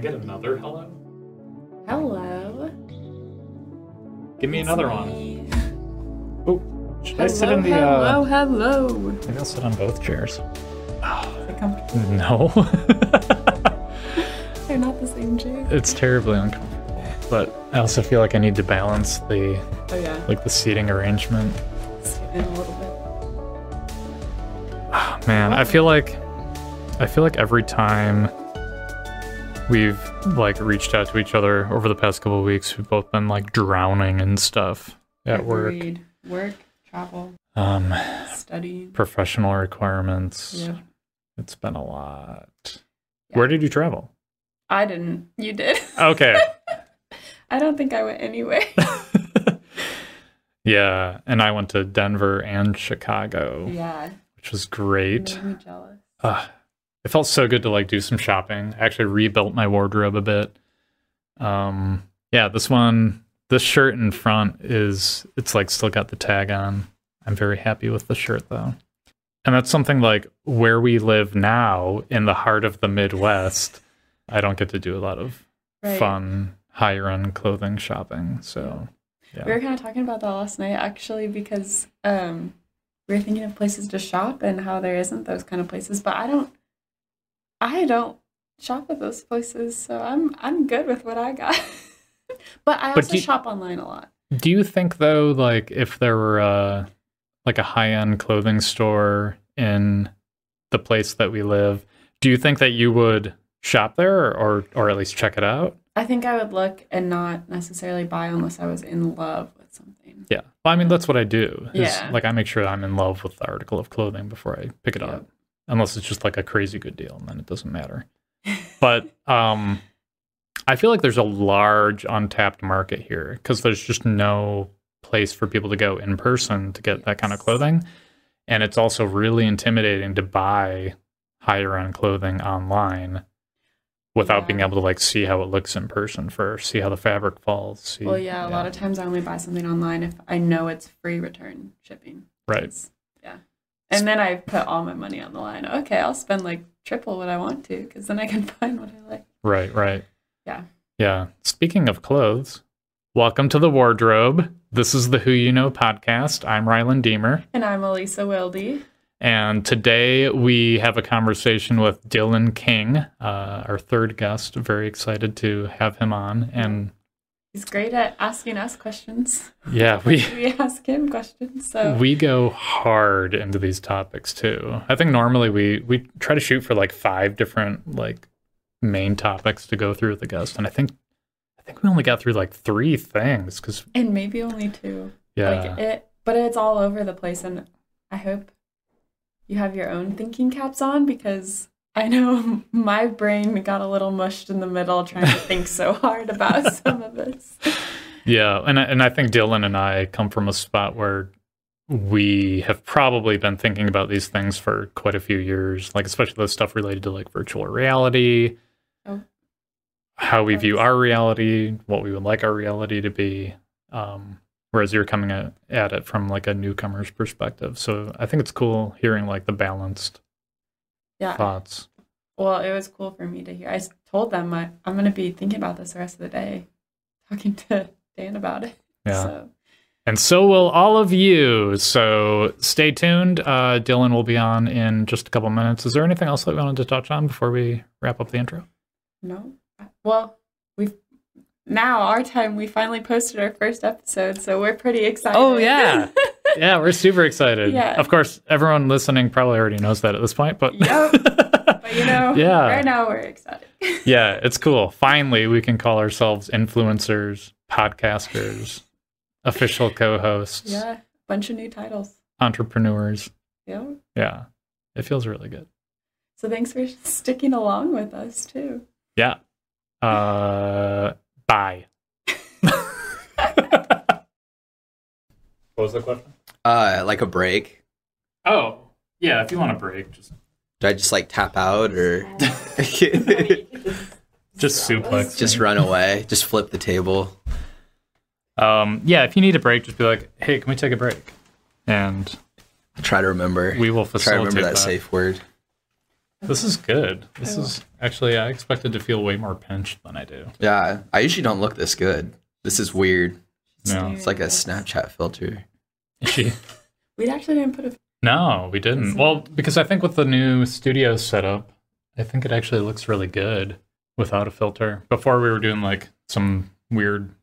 I get another hello? Hello. Give me It's another one. me. Oh, should I sit in the? hello, Uh, hello. maybe I'll sit on both chairs. Is comfortable? No, They're not the same chair. it's terribly uncomfortable. But I also feel like I need to balance the Oh yeah. like the seating arrangement. Sit in a little bit. Oh, man, I feel like I feel like every time we've like reached out to each other over the past couple of weeks, we've both been like drowning and stuff at work. Agreed. Work, travel, Um, studying. professional requirements. Yeah. It's been a lot. Yeah. Where did you travel? I didn't. You did. Okay. I don't think I went anywhere. yeah, and I went to Denver and Chicago, yeah. which was great. Made me jealous. uh, it felt so good to like do some shopping. I actually rebuilt my wardrobe a bit. Um, yeah, this one, this shirt in front is it's like still got the tag on. I'm very happy with the shirt though. And that's something like where we live now in the heart of the Midwest. I don't get to do a lot of Right. fun higher end clothing shopping. So yeah. We were kind of talking about that last night, actually, because um, we were thinking of places to shop and how there isn't those kind of places. But I don't, I don't shop at those places, so I'm I'm good with what I got. but I But also you- shop online a lot. Do you think though, like if there were a like a high end clothing store in the place that we live, do you think that you would shop there or or at least check it out? I think I would look and not necessarily buy unless I was in love with something. Yeah. Well, I mean that's what I do. is, Yeah. Like I make sure I'm in love with the article of clothing before I pick it Yeah. up. Unless it's just like a crazy good deal and then it doesn't matter. but um I feel like there's a large untapped market here because there's just no place for people to go in person to get that kind of clothing. And it's also really intimidating to buy higher end clothing online without being able to like see how it looks in person first, see how the fabric falls. See, Well, yeah, a lot of times I only buy something online if I know it's free return shipping. Right. It's- Yeah. And then I put all my money on the line. Okay, I'll spend like triple what I want to because then I can find what I like. Right, right. Yeah. Yeah. Speaking of clothes, welcome to the wardrobe. This is the Who You Know podcast. I'm Rylan Deemer. And I'm Elisa Wilde. And today we have a conversation with Dylan King, uh, our third guest. Very excited to have him on. And He's great at asking us questions. yeah, we We ask him questions. So we go hard into these topics too. I think normally we we try to shoot for like five different like main topics to go through with the guest, and I think I think we only got through like three things because and maybe only two. yeah, Like it but it's all over the place and I hope you have your own thinking caps on because I know my brain got a little mushed in the middle trying to think so hard about some of this. Yeah, and I, and I think Dylan and I come from a spot where we have probably been thinking about these things for quite a few years, like especially the stuff related to like virtual reality, Oh. how we view our reality, what we would like our reality to be. Um, whereas you're coming at, at it from like a newcomer's perspective. So I think it's cool hearing like the balanced Yeah. thoughts. Well, it was cool for me to hear. I told them I, I'm going to be thinking about this the rest of the day, talking to Dan about it. Yeah. So, And so will all of you. So stay tuned. Uh, Dylan will be on in just a couple minutes. Is there anything else that we wanted to touch on before we wrap up the intro? no. Well, we've now our time we finally posted our first episode, so we're pretty excited. Oh, yeah. yeah, we're super excited. Yeah. Of course, everyone listening probably already knows that at this point, but Yep. but you know, Yeah. right now we're excited. yeah, it's cool. Finally, we can call ourselves influencers, podcasters, official co-hosts, yeah, bunch of new titles. entrepreneurs. Yeah. Yeah, it feels really good. So thanks for sticking along with us too. Yeah. Uh, bye. what was the question? Uh, like a break. Oh, yeah. If you want a break, just Do I just like tap out or just suplex. just run away? Just flip the table? Um, yeah. If you need a break, just be like, "Hey, can we take a break?" And Try to remember. we will facilitate Try to remember that, that. safe word. This is good. This is actually I expected to feel way more pinched than I do. Yeah, I usually don't look this good. This is weird. No. It's like a Snapchat filter. She We actually didn't put a. No, we didn't. Well, because I think with the new studio setup, I think it actually looks really good without a filter. Before we were doing like some weird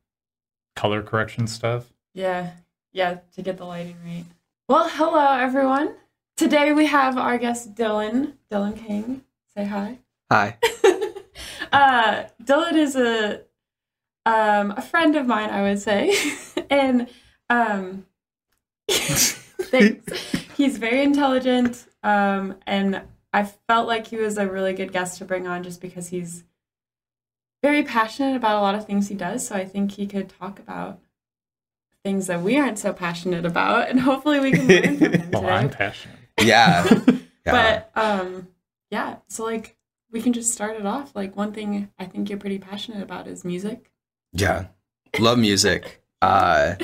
color correction stuff. Yeah, yeah, to get the lighting right. Well, hello everyone. Today we have our guest Dylan. Dylan King. Say hi. Hi. uh, Dylan is a um, a friend of mine, I would say, and um, thanks. He's very intelligent, um, and I felt like he was a really good guest to bring on, just because he's very passionate about a lot of things he does. So I think he could talk about things that we aren't so passionate about, and hopefully we can learn from him Well, Oh, I'm passionate. Yeah. yeah. But um, yeah. So like we can just start it off. Like one thing I think you're pretty passionate about is music. Yeah. Love music. Uh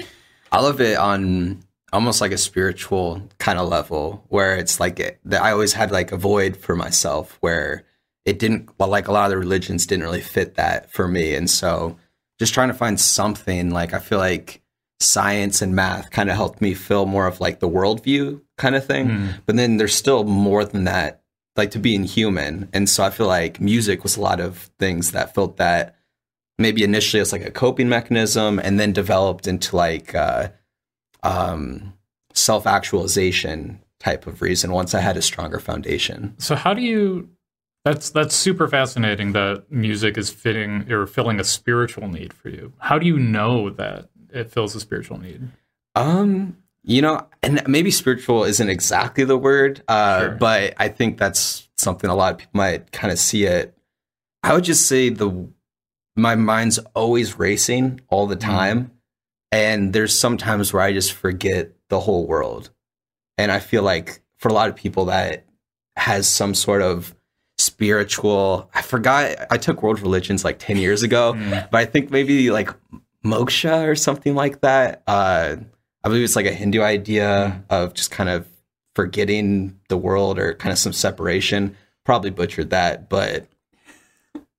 I love it on almost like a spiritual kind of level where it's like it, that I always had like a void for myself where it didn't well like a lot of the religions didn't really fit that for me. And so just trying to find something like I feel like science and math kind of helped me fill more of like the worldview kind of thing. Hmm. but then there's still more than that like to being human. And so i feel like music was a lot of things that felt that maybe initially as like a coping mechanism and then developed into like uh um self-actualization type of reason once i had a stronger foundation So how do you that's that's super fascinating that music is fitting or filling a spiritual need for you. How do you know that it fills a spiritual need? Um, you know, and maybe spiritual isn't exactly the word, uh, Sure. but I think that's something a lot of people might kind of see it. I would just say the my mind's always racing all the Mhm. time, and there's sometimes where I just forget the whole world, and I feel like for a lot of people that has some sort of spiritual. I forgot. I took world religions like ten years ago, Mm. but I think maybe like moksha or something like that. Uh, I believe it's like a Hindu idea of just kind of forgetting the world or kind of some separation. Probably butchered that, but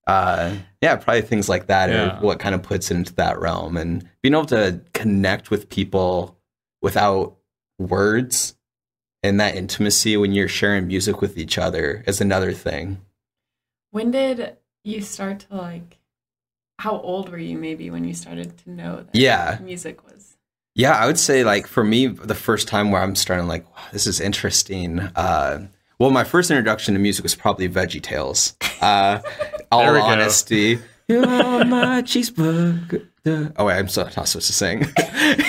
uh, yeah, probably things like that Yeah. are what kind of puts it into that realm and being able to connect with people without words and that intimacy when you're sharing music with each other is another thing. When did you start to like? How old were you maybe when you started to know that Yeah. music was? Yeah, I would say like for me, the first time where I'm starting like, wow, this is interesting. Uh, well, my first introduction to music was probably Veggie Tales. Uh, all There honesty, you're my cheeseburger. Oh wait, I'm so, not supposed to sing.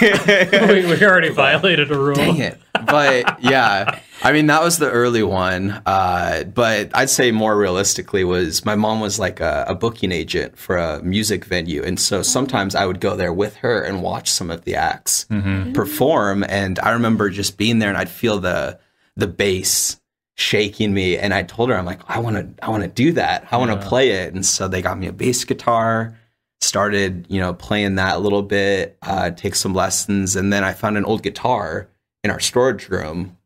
we, we already violated a rule. Dang it. But yeah, I mean, that was the early one. Uh, but I'd say more realistically was my mom was like a, a booking agent for a music venue. And so sometimes I would go there with her and watch some of the acts Mhm. perform. And I remember just being there and I'd feel the, the bass shaking me. And I told her, I'm like, I want to, I want to do that. I want to Yeah. play it. And so they got me a bass guitar started you know playing that a little bit uh take some lessons and then i found an old guitar in our storage room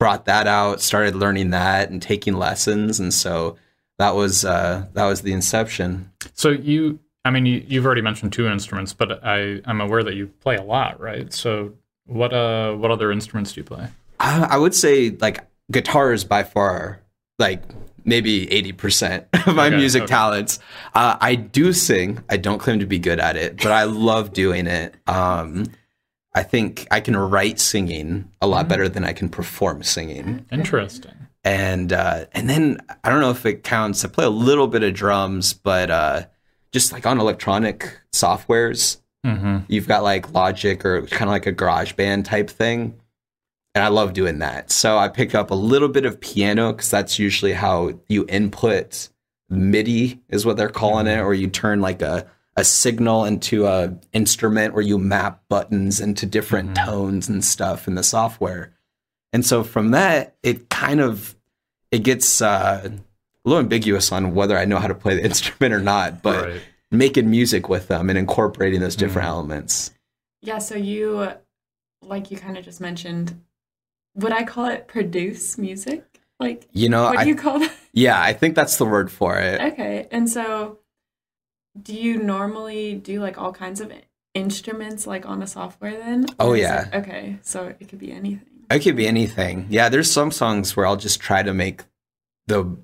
brought that out started learning that and taking lessons and so that was uh that was the inception So you, I mean, you, you've already mentioned two instruments, but I, I'm aware that you play a lot, right? So what, uh, what other instruments do you play? i, I would say like guitar is by far like maybe 80% of my Okay, music okay. talents uh, i do sing i don't claim to be good at it but i love doing it um I think I can write singing a lot Mhm. better than I can perform singing. Interesting. and uh, and then I don't know if it counts. I play a little bit of drums, but uh, just like on electronic softwares, hmm you've got like Logic or kind of like a Garage Band type thing, and I love doing that. So I pick up a little bit of piano because that's usually how you input MIDI is what they're calling it, or you turn like a a signal into a instrument where you map buttons into different Mhm. tones and stuff in the software. And so from that, it kind of it gets uh, a little ambiguous on whether I know how to play the instrument or not, but right. making music with them and incorporating those different Mhm. elements. Yeah, so you, like you kind of just mentioned, would I call it produce music? Like, You know, what I, do you call that? yeah, I think that's the word for it. Okay, and so do you normally do like all kinds of instruments like on a software then? Oh, yeah. it- okay, so it could be anything. It could be anything. Yeah, there's some songs where I'll just try to make the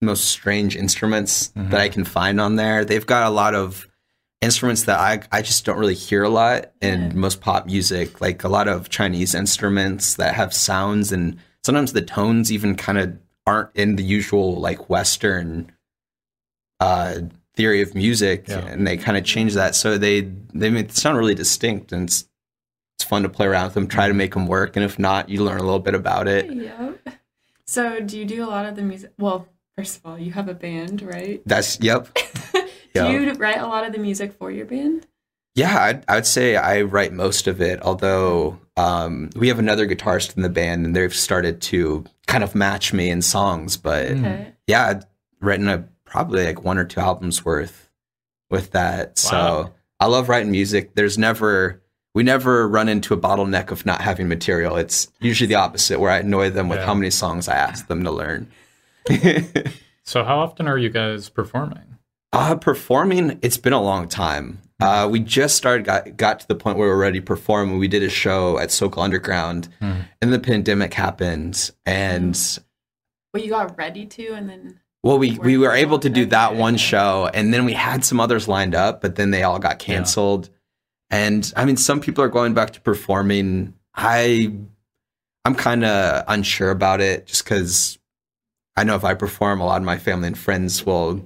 most strange instruments Mhm. that I can find on there. They've got a lot of instruments that I I just don't really hear a lot in Yeah. most pop music, like a lot of Chinese instruments that have sounds and sometimes the tones even kind of aren't in the usual like western uh theory of music Yeah. and they kind of change that so they they make it sound really distinct and it's it's fun to play around with them, try to make them work, and if not, you learn a little bit about it. Yep. So do you do a lot of the music? Well, first of all, you have a band, right? That's yep. do you write a lot of the music for your band? Yeah, I'd, I'd say I write most of it. Although um, we have another guitarist in the band, and they've started to kind of match me in songs. But. Okay. yeah, I've written a, probably like one or two albums worth with that. So I love writing music. There's never we never run into a bottleneck of not having material. It's usually the opposite, where I annoy them with Yeah. how many songs I ask them to learn. So how often are you guys performing? Uh, performing, it's been a long time. Uh, we just started, got, got to the point where we we're ready to perform. We did a show at Sokol Underground, Hmm. and the pandemic happened. And Well, you got ready to, and then well, we, we were able to do that one show, and then we had some others lined up, but then they all got canceled. And I mean, some people are going back to performing. I, I'm kind of unsure about it, just because I know if I perform, a lot of my family and friends will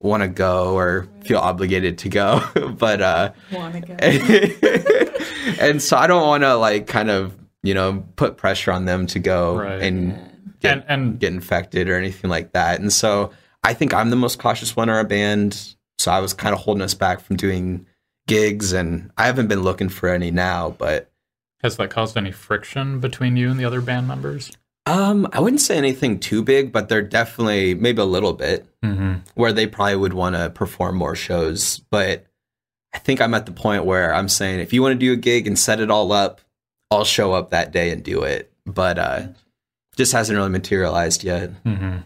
want to go or feel obligated to go. but uh, want to go. and so I don't want to like kind of you know put pressure on them to go Right. and get, And and get infected or anything like that. And so I think I'm the most cautious one in our band. So I was kind of holding us back from doing gigs, and I haven't been looking for any now. But has that caused any friction between you and the other band members? Um, I wouldn't say anything too big, but they're definitely maybe a little bit Mm-hmm. where they probably would want to perform more shows. But I think I'm at the point where I'm saying if you want to do a gig and set it all up, I'll show up that day and do it. But uh, just hasn't really materialized yet. Mm-hmm.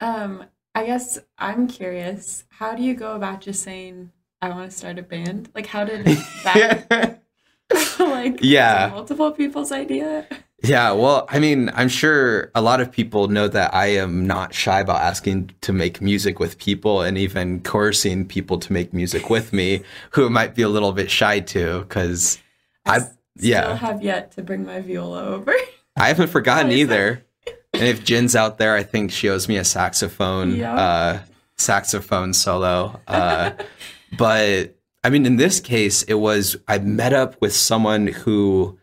Um, I guess I'm curious. How do you go about just saying I want to start a band? Like, how did that like Yeah. multiple people's idea? Yeah, well, I mean, I'm sure a lot of people know that I am not shy about asking to make music with people and even coercing people to make music with me who might be a little bit shy to because I Still yeah, have yet to bring my viola over. I haven't forgotten either. And if Jin's out there, I think she owes me a saxophone Yeah. uh saxophone solo. Uh but I mean in this case it was I met up with someone who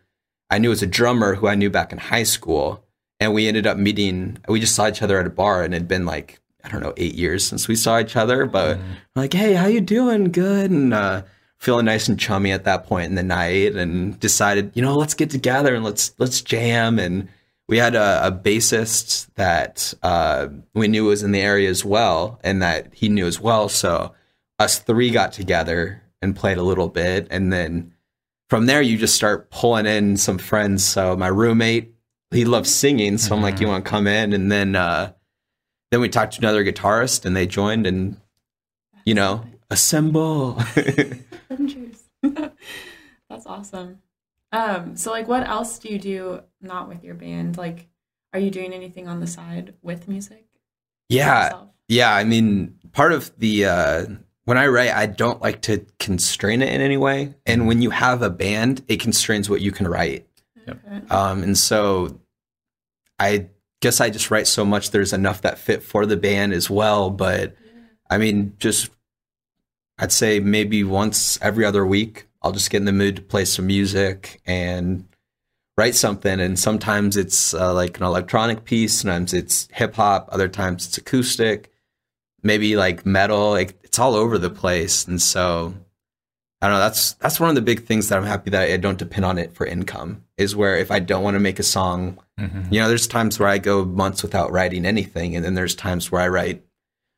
I knew was a drummer who I knew back in high school and we ended up meeting we just saw each other at a bar and it had been like I don't know 8 years since we saw each other but we're like hey how you doing? Good and uh feeling nice and chummy at that point in the night and decided you know let's get together and let's let's jam and we had a, a bassist that uh, we knew was in the area as well and that he knew as well so us three got together and played a little bit and then from there you just start pulling in some friends so my roommate he loves singing so i'm like Mhm. you want to come in and then uh then we talked to another guitarist and they joined and you know assemble Avengers. That's awesome. Um, so like what else do you do not with your band? Like are you doing anything on the side with music? yeah? Yeah, I mean, part of the uh, when I write, I don't like to constrain it in any way. And when you have a band, it constrains what you can write. Yep. Okay. Um, and so, I guess I just write so much. There's enough that fit for the band as well. But I mean, just I'd say maybe once every other week, I'll just get in the mood to play some music and write something. And sometimes it's uh, like an electronic piece, sometimes it's hip hop, other times it's acoustic, maybe like metal. Like, it's all over the place. And so I don't know. That's that's one of the big things that I'm happy that I don't depend on it for income. Is where if I don't want to make a song, Mm-hmm. you know, there's times where I go months without writing anything, and then there's times where I write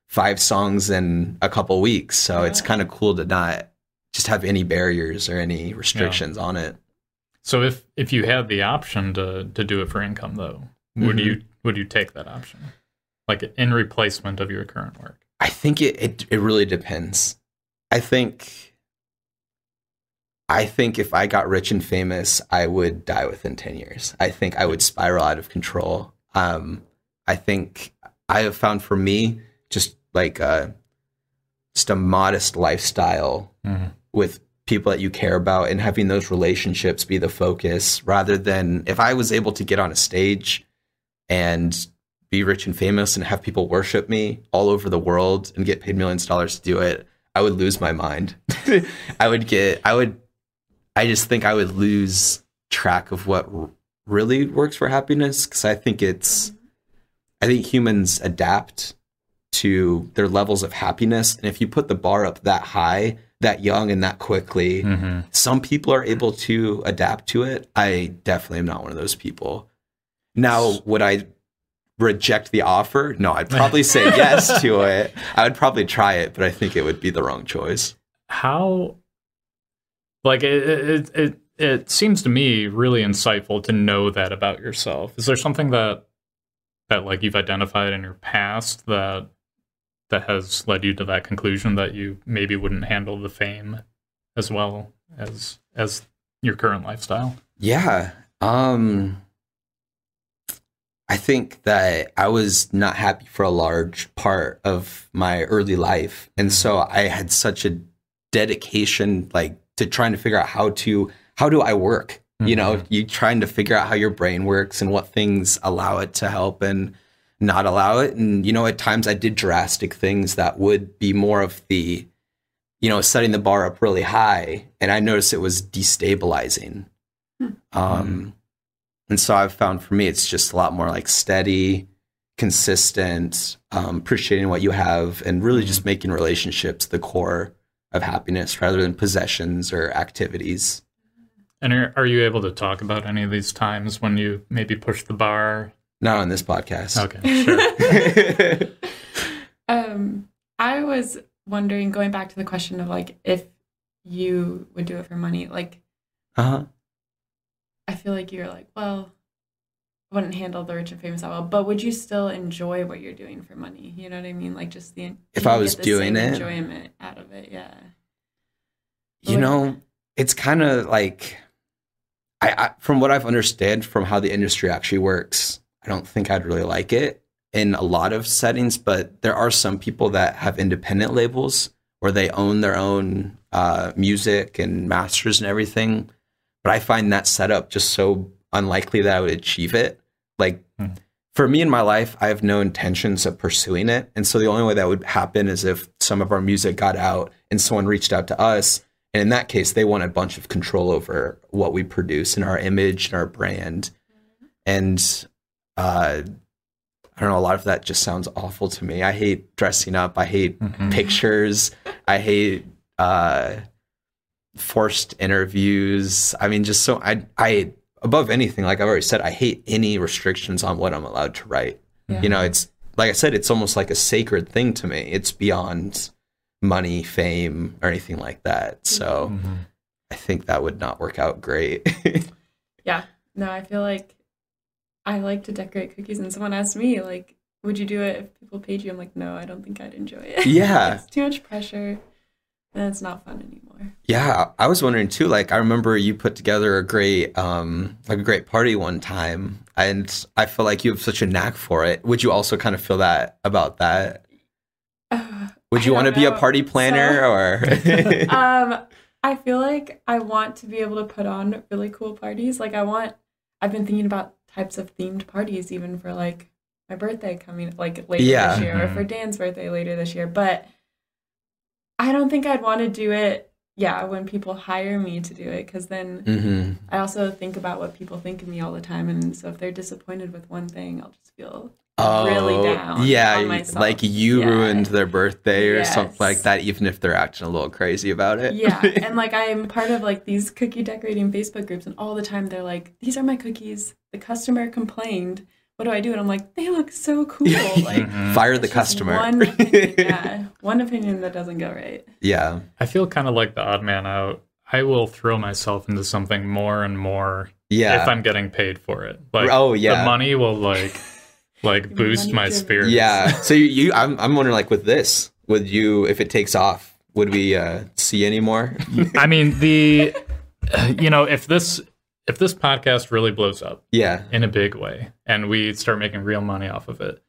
five songs in a couple weeks. So it's kind of cool to not just have any barriers or any restrictions on it. So if if you had the option to to do it for income though, would Mhm. you would you take that option? Like in replacement of your current work? I think it, it it really depends. I think I think if I got rich and famous, I would die within 10 years. I think I would spiral out of control. Um, I think I have found for me just like a, just a modest lifestyle Mhm. with people that you care about and having those relationships be the focus rather than if I was able to get on a stage and be rich and famous and have people worship me all over the world and get paid millions of dollars to do it, I would lose my mind. I would get, I would, I just think I would lose track of what r- really works for happiness because I think it's, I think humans adapt to their levels of happiness. And if you put the bar up that high, that young, and that quickly, Mhm. some people are able to adapt to it. I definitely am not one of those people. Now, would I reject the offer? No, I'd probably say yes to it. I would probably try it, but I think it would be the wrong choice. How, like, it, it, it, it seems to me really insightful to know that about yourself. Is there something that, that like you've identified in your past that, that has led you to that conclusion that you maybe wouldn't handle the fame as well as, as your current lifestyle? Yeah. Um I think that I was not happy for a large part of my early life. And mm-hmm. so I had such a dedication like to trying to figure out how to how do I work? You know, mm-hmm. you trying to figure out how your brain works and what things allow it to help and not allow it. And you know, at times I did drastic things that would be more of the you know, setting the bar up really high and I noticed it was destabilizing. Hmm. Um, mm-hmm. And so I've found for me, it's just a lot more like steady, consistent, um, appreciating what you have, and really just making relationships the core of happiness rather than possessions or activities. And are, are you able to talk about any of these times when you maybe pushed the bar? Not on this podcast. Okay, sure. um, I was wondering, going back to the question of like if you would do it for money, like uh-huh. I feel like you're like, well, I wouldn't handle the rich and famous that well, but would you still enjoy what you're doing for money? You know what I mean? Like just the If I was doing it? enjoyment out of it, yeah. You know, it's kind of like I, I from what I've understood from how the industry actually works, I don't think I'd really like it in a lot of settings, but there are some people that have independent labels where they own their own uh, music and masters and everything. But I find that setup just so unlikely that I would achieve it. Like Hmm. for me in my life, I have no intentions of pursuing it. And so the only way that would happen is if some of our music got out and someone reached out to us. And in that case, they want a bunch of control over what we produce and our image and our brand. And uh, I don't know, a lot of that just sounds awful to me. I hate dressing up. I hate Mhm. pictures. I hate uh, forced interviews. I mean, just so I, I above anything, like I've already said, I hate any restrictions on what I'm allowed to write. Yeah. You know, it's like I said, it's almost like a sacred thing to me. It's beyond money, fame, or anything like that. So Mhm. I think that would not work out great. Yeah. No, I feel like I like to decorate cookies, and someone asked me, like, would you do it if people paid you? I'm like, no, I don't think I'd enjoy it. Yeah. it's too much pressure, and it's not fun anymore. Yeah, I was wondering too. Like, I remember you put together a great, um, like a great party one time, and I feel like you have such a knack for it. Would you also kind of feel that about that? Would you want to be a party planner So- or? um, I feel like I want to be able to put on really cool parties. Like I want. I've been thinking about types of themed parties, even for like my birthday coming, like later Yeah. this year, or Mhm. for Dan's birthday later this year. But I don't think I'd want to do it. Yeah, when people hire me to do it, because then hmm I also think about what people think of me all the time, and so if they're disappointed with one thing, I'll just feel really down Oh, yeah, like you Yeah. ruined their birthday or something like that, even if they're acting a little crazy about it. yeah and like i'm part of like these cookie decorating facebook groups and all the time they're like these are my cookies the customer complained what do i do and i'm like they look so cool like Mhm. Fire the customer. one opinion, yeah one opinion that doesn't go right yeah. I feel kind of like the odd man out. I will throw myself into something more and more Yeah. if I'm getting paid for it. Like, Oh, yeah. the money will like like boost my driven. spirits. Yeah. So you, you I'm, I'm wondering, like, with this, would you, if it takes off, would we uh, see any more? I mean the, you know, if this if this podcast really blows up yeah. in a big way and we start making real money off of it,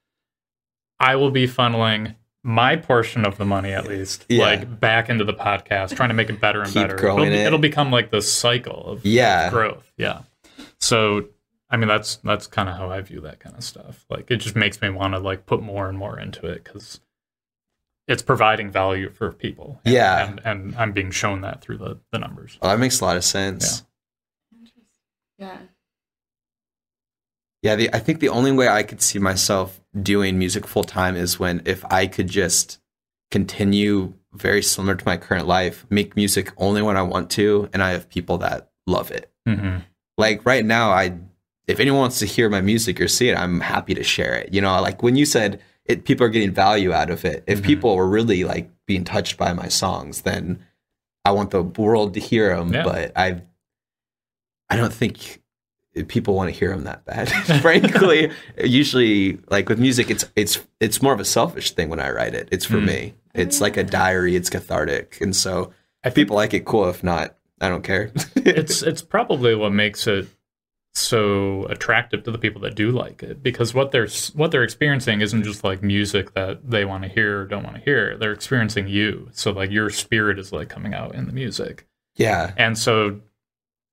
I will be funneling my portion of the money at least Yeah. like back into the podcast, trying to make it better and Keep better. it'll, it. it'll become like the cycle of Yeah. growth. Yeah. So I mean that's that's kind of how I view that kind of stuff. Like it just makes me want to like put more and more into it because it's providing value for people. And- Yeah. and, and I'm being shown that through the the numbers. Well, that makes a lot of sense. Yeah. Yeah, the, I think the only way I could see myself doing music full time is when if I could just continue very similar to my current life, make music only when I want to, and I have people that love it. hmm Like right now, I if anyone wants to hear my music or see it, I'm happy to share it. You know, like when you said it, people are getting value out of it. If Mhm. people were really like being touched by my songs, then I want the world to hear them. Yeah. But I, I don't think people want to hear them that bad. Frankly, usually like with music, it's it's it's more of a selfish thing when I write it. It's for Mm. me. It's like a diary. It's cathartic, and so if people like it, cool. If not, I don't care. it's it's probably what makes it so attractive to the people that do like it because what they're what they're experiencing isn't just like music that they want to hear or don't want to hear they're experiencing you so like your spirit is like coming out in the music yeah. and so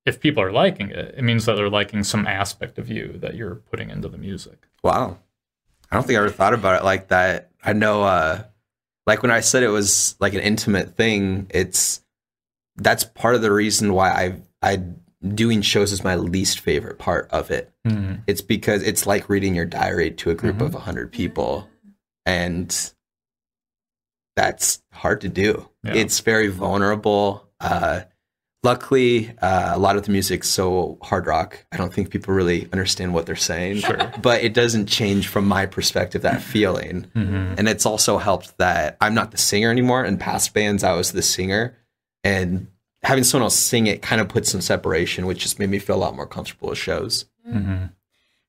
if people are liking it it means that they're liking some aspect of you that you're putting into the music Wow. I don't think I ever thought about it like that. I know uh like when I said it was like an intimate thing, it's that's part of the reason why I I doing shows is my least favorite part of it. Mhm. It's because it's like reading your diary to a group Mhm. of 100 people and that's hard to do. Yeah. It's very vulnerable. Uh luckily, uh, a lot of the music's so hard rock. I don't think people really understand what they're saying sure but it doesn't change from my perspective that feeling Mhm. and it's also helped that i'm not the singer anymore in past bands i was the singer and having someone else sing it kind of puts some separation which just made me feel a lot more comfortable with shows Mhm.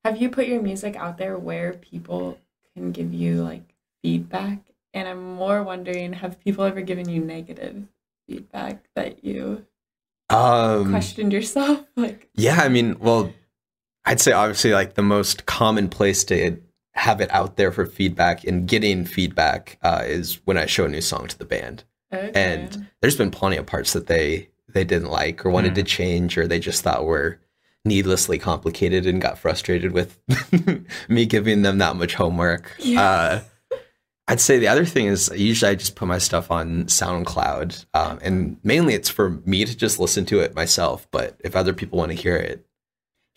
Have you put your music out there where people can give you like feedback? And I'm more wondering, have people ever given you negative feedback that you um questioned yourself? Like, yeah i mean well i'd say obviously like the most common place to have it out there for feedback and getting feedback uh, is when i show a new song to the band okay. and there's been plenty of parts that they they didn't like or wanted Mm. to change or they just thought were needlessly complicated and got frustrated with me giving them that much homework Yeah. uh, i'd say the other thing is usually i just put my stuff on soundcloud um, and mainly it's for me to just listen to it myself but if other people want to hear it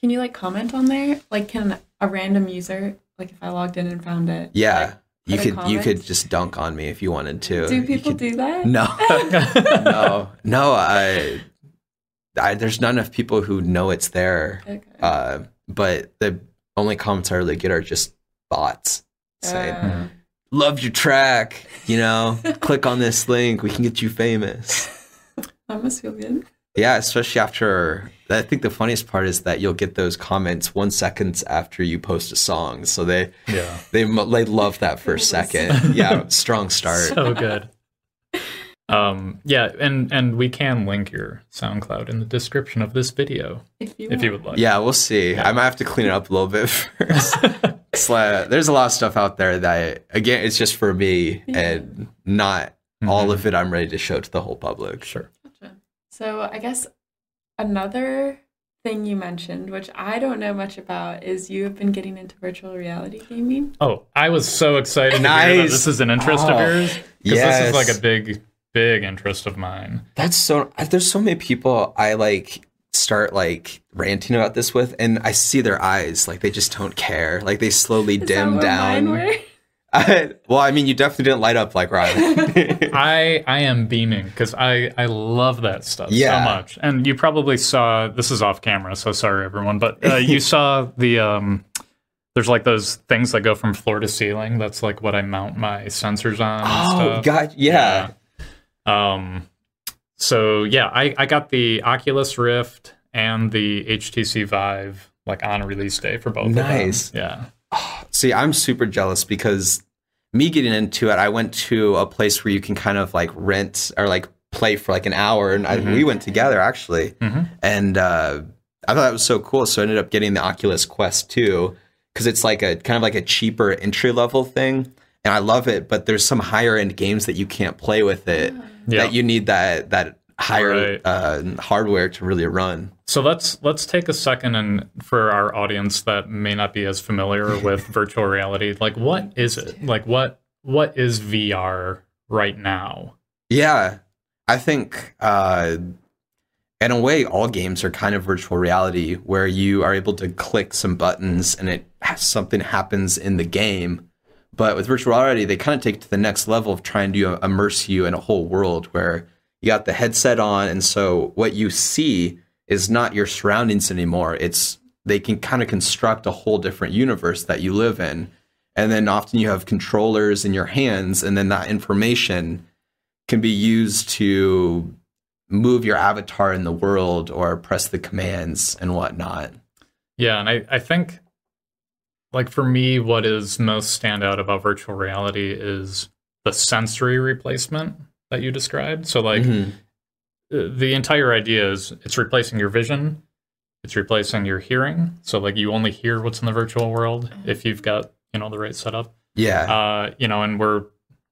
can you like comment on there? Like, can a random user, like if I logged in and found it, yeah like, you could you could just dunk on me if you wanted to do people could- do that? no no no i I, there's not enough people who know it's there. Okay. Uh, but the only comments I really get are just bots saying, Uh, "Love your track," you know, click on this link, we can get you famous. that must feel good. Yeah, especially after. I think the funniest part is that you'll get those comments one seconds after you post a song, so they yeah they they love that first second. Yeah, strong start. so good. Um, yeah, and and we can link your SoundCloud in the description of this video If you, if you would like. Yeah, we'll see. I might have to clean it up a little bit first. It's like- there's a lot of stuff out there that again, it's just for me Yeah. and not all of it. I'm ready to show to the whole public. sure. Gotcha. So I guess another thing you mentioned, which I don't know much about, is you have been getting into virtual reality gaming. Oh, I was so excited to hear that Nice. this is an interest Oh, of yours because this is like a big, big interest of mine. That's so. There's so many people I like start like ranting about this with, and I see their eyes like they just don't care. Like they slowly Is that dim what mine down. were? I, well, I mean, you definitely didn't light up like Ryan. I I am beaming because I I love that stuff Yeah. so much. And you probably saw this is off camera, so sorry everyone, but uh, you saw the um. There's like those things that go from floor to ceiling. That's like what I mount my sensors on. And oh stuff. God, yeah. Um, so yeah, I, I got the Oculus Rift and the HTC Vive like on release day for both Nice. of them. Nice. Yeah. See, I'm super jealous because me getting into it, I went to a place where you can kind of like rent or like play for like an hour, and I, Mhm. we went together actually, Mhm. and uh, I thought that was so cool. So I ended up getting the Oculus Quest 2 because it's like a kind of like a cheaper entry level thing, and I love it. But there's some higher end games that you can't play with it Yeah. that you need that that higher Right. uh, hardware to really run. So let's let's take a second and for our audience that may not be as familiar with virtual reality, like what is it? Like what what is VR right now? Yeah, I think uh, in a way, all games are kind of virtual reality, where you are able to click some buttons and it something happens in the game. But with virtual reality, they kind of take it to the next level of trying to uh, immerse you in a whole world where you got the headset on, and so what you see is not your surroundings anymore. It's they can kind of construct a whole different universe that you live in, and then often you have controllers in your hands, and then that information can be used to move your avatar in the world or press the commands and whatnot. Yeah, and I, I think like for me, what is most standout about virtual reality is the sensory replacement that you described. So like Mhm. uh, the entire idea is it's replacing your vision, it's replacing your hearing. So like you only hear what's in the virtual world if you've got you know the right setup. Yeah. Uh, you know, and we're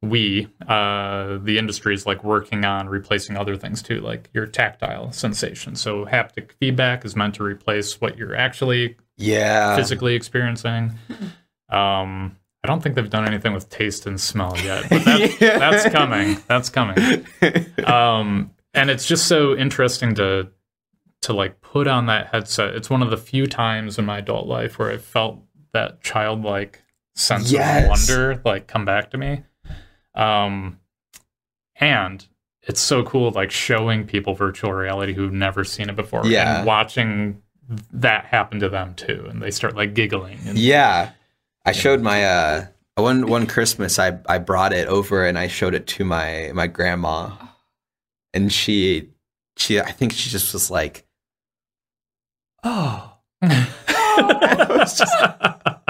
we uh the industry is like working on replacing other things too like your tactile sensation so haptic feedback is meant to replace what you're actually yeah. physically experiencing. Um, I don't think they've done anything with taste and smell yet, but that, Yeah. that's coming. That's coming. Um, and it's just so interesting to to like put on that headset. It's one of the few times in my adult life where I felt that childlike sense Yes. of wonder like come back to me. Um, and it's so cool like showing people virtual reality who've never seen it before Yeah. and watching that happen to them too and they start like giggling and yeah. I showed my uh one one Christmas I I brought it over and I showed it to my my grandma and she she I think she just was like oh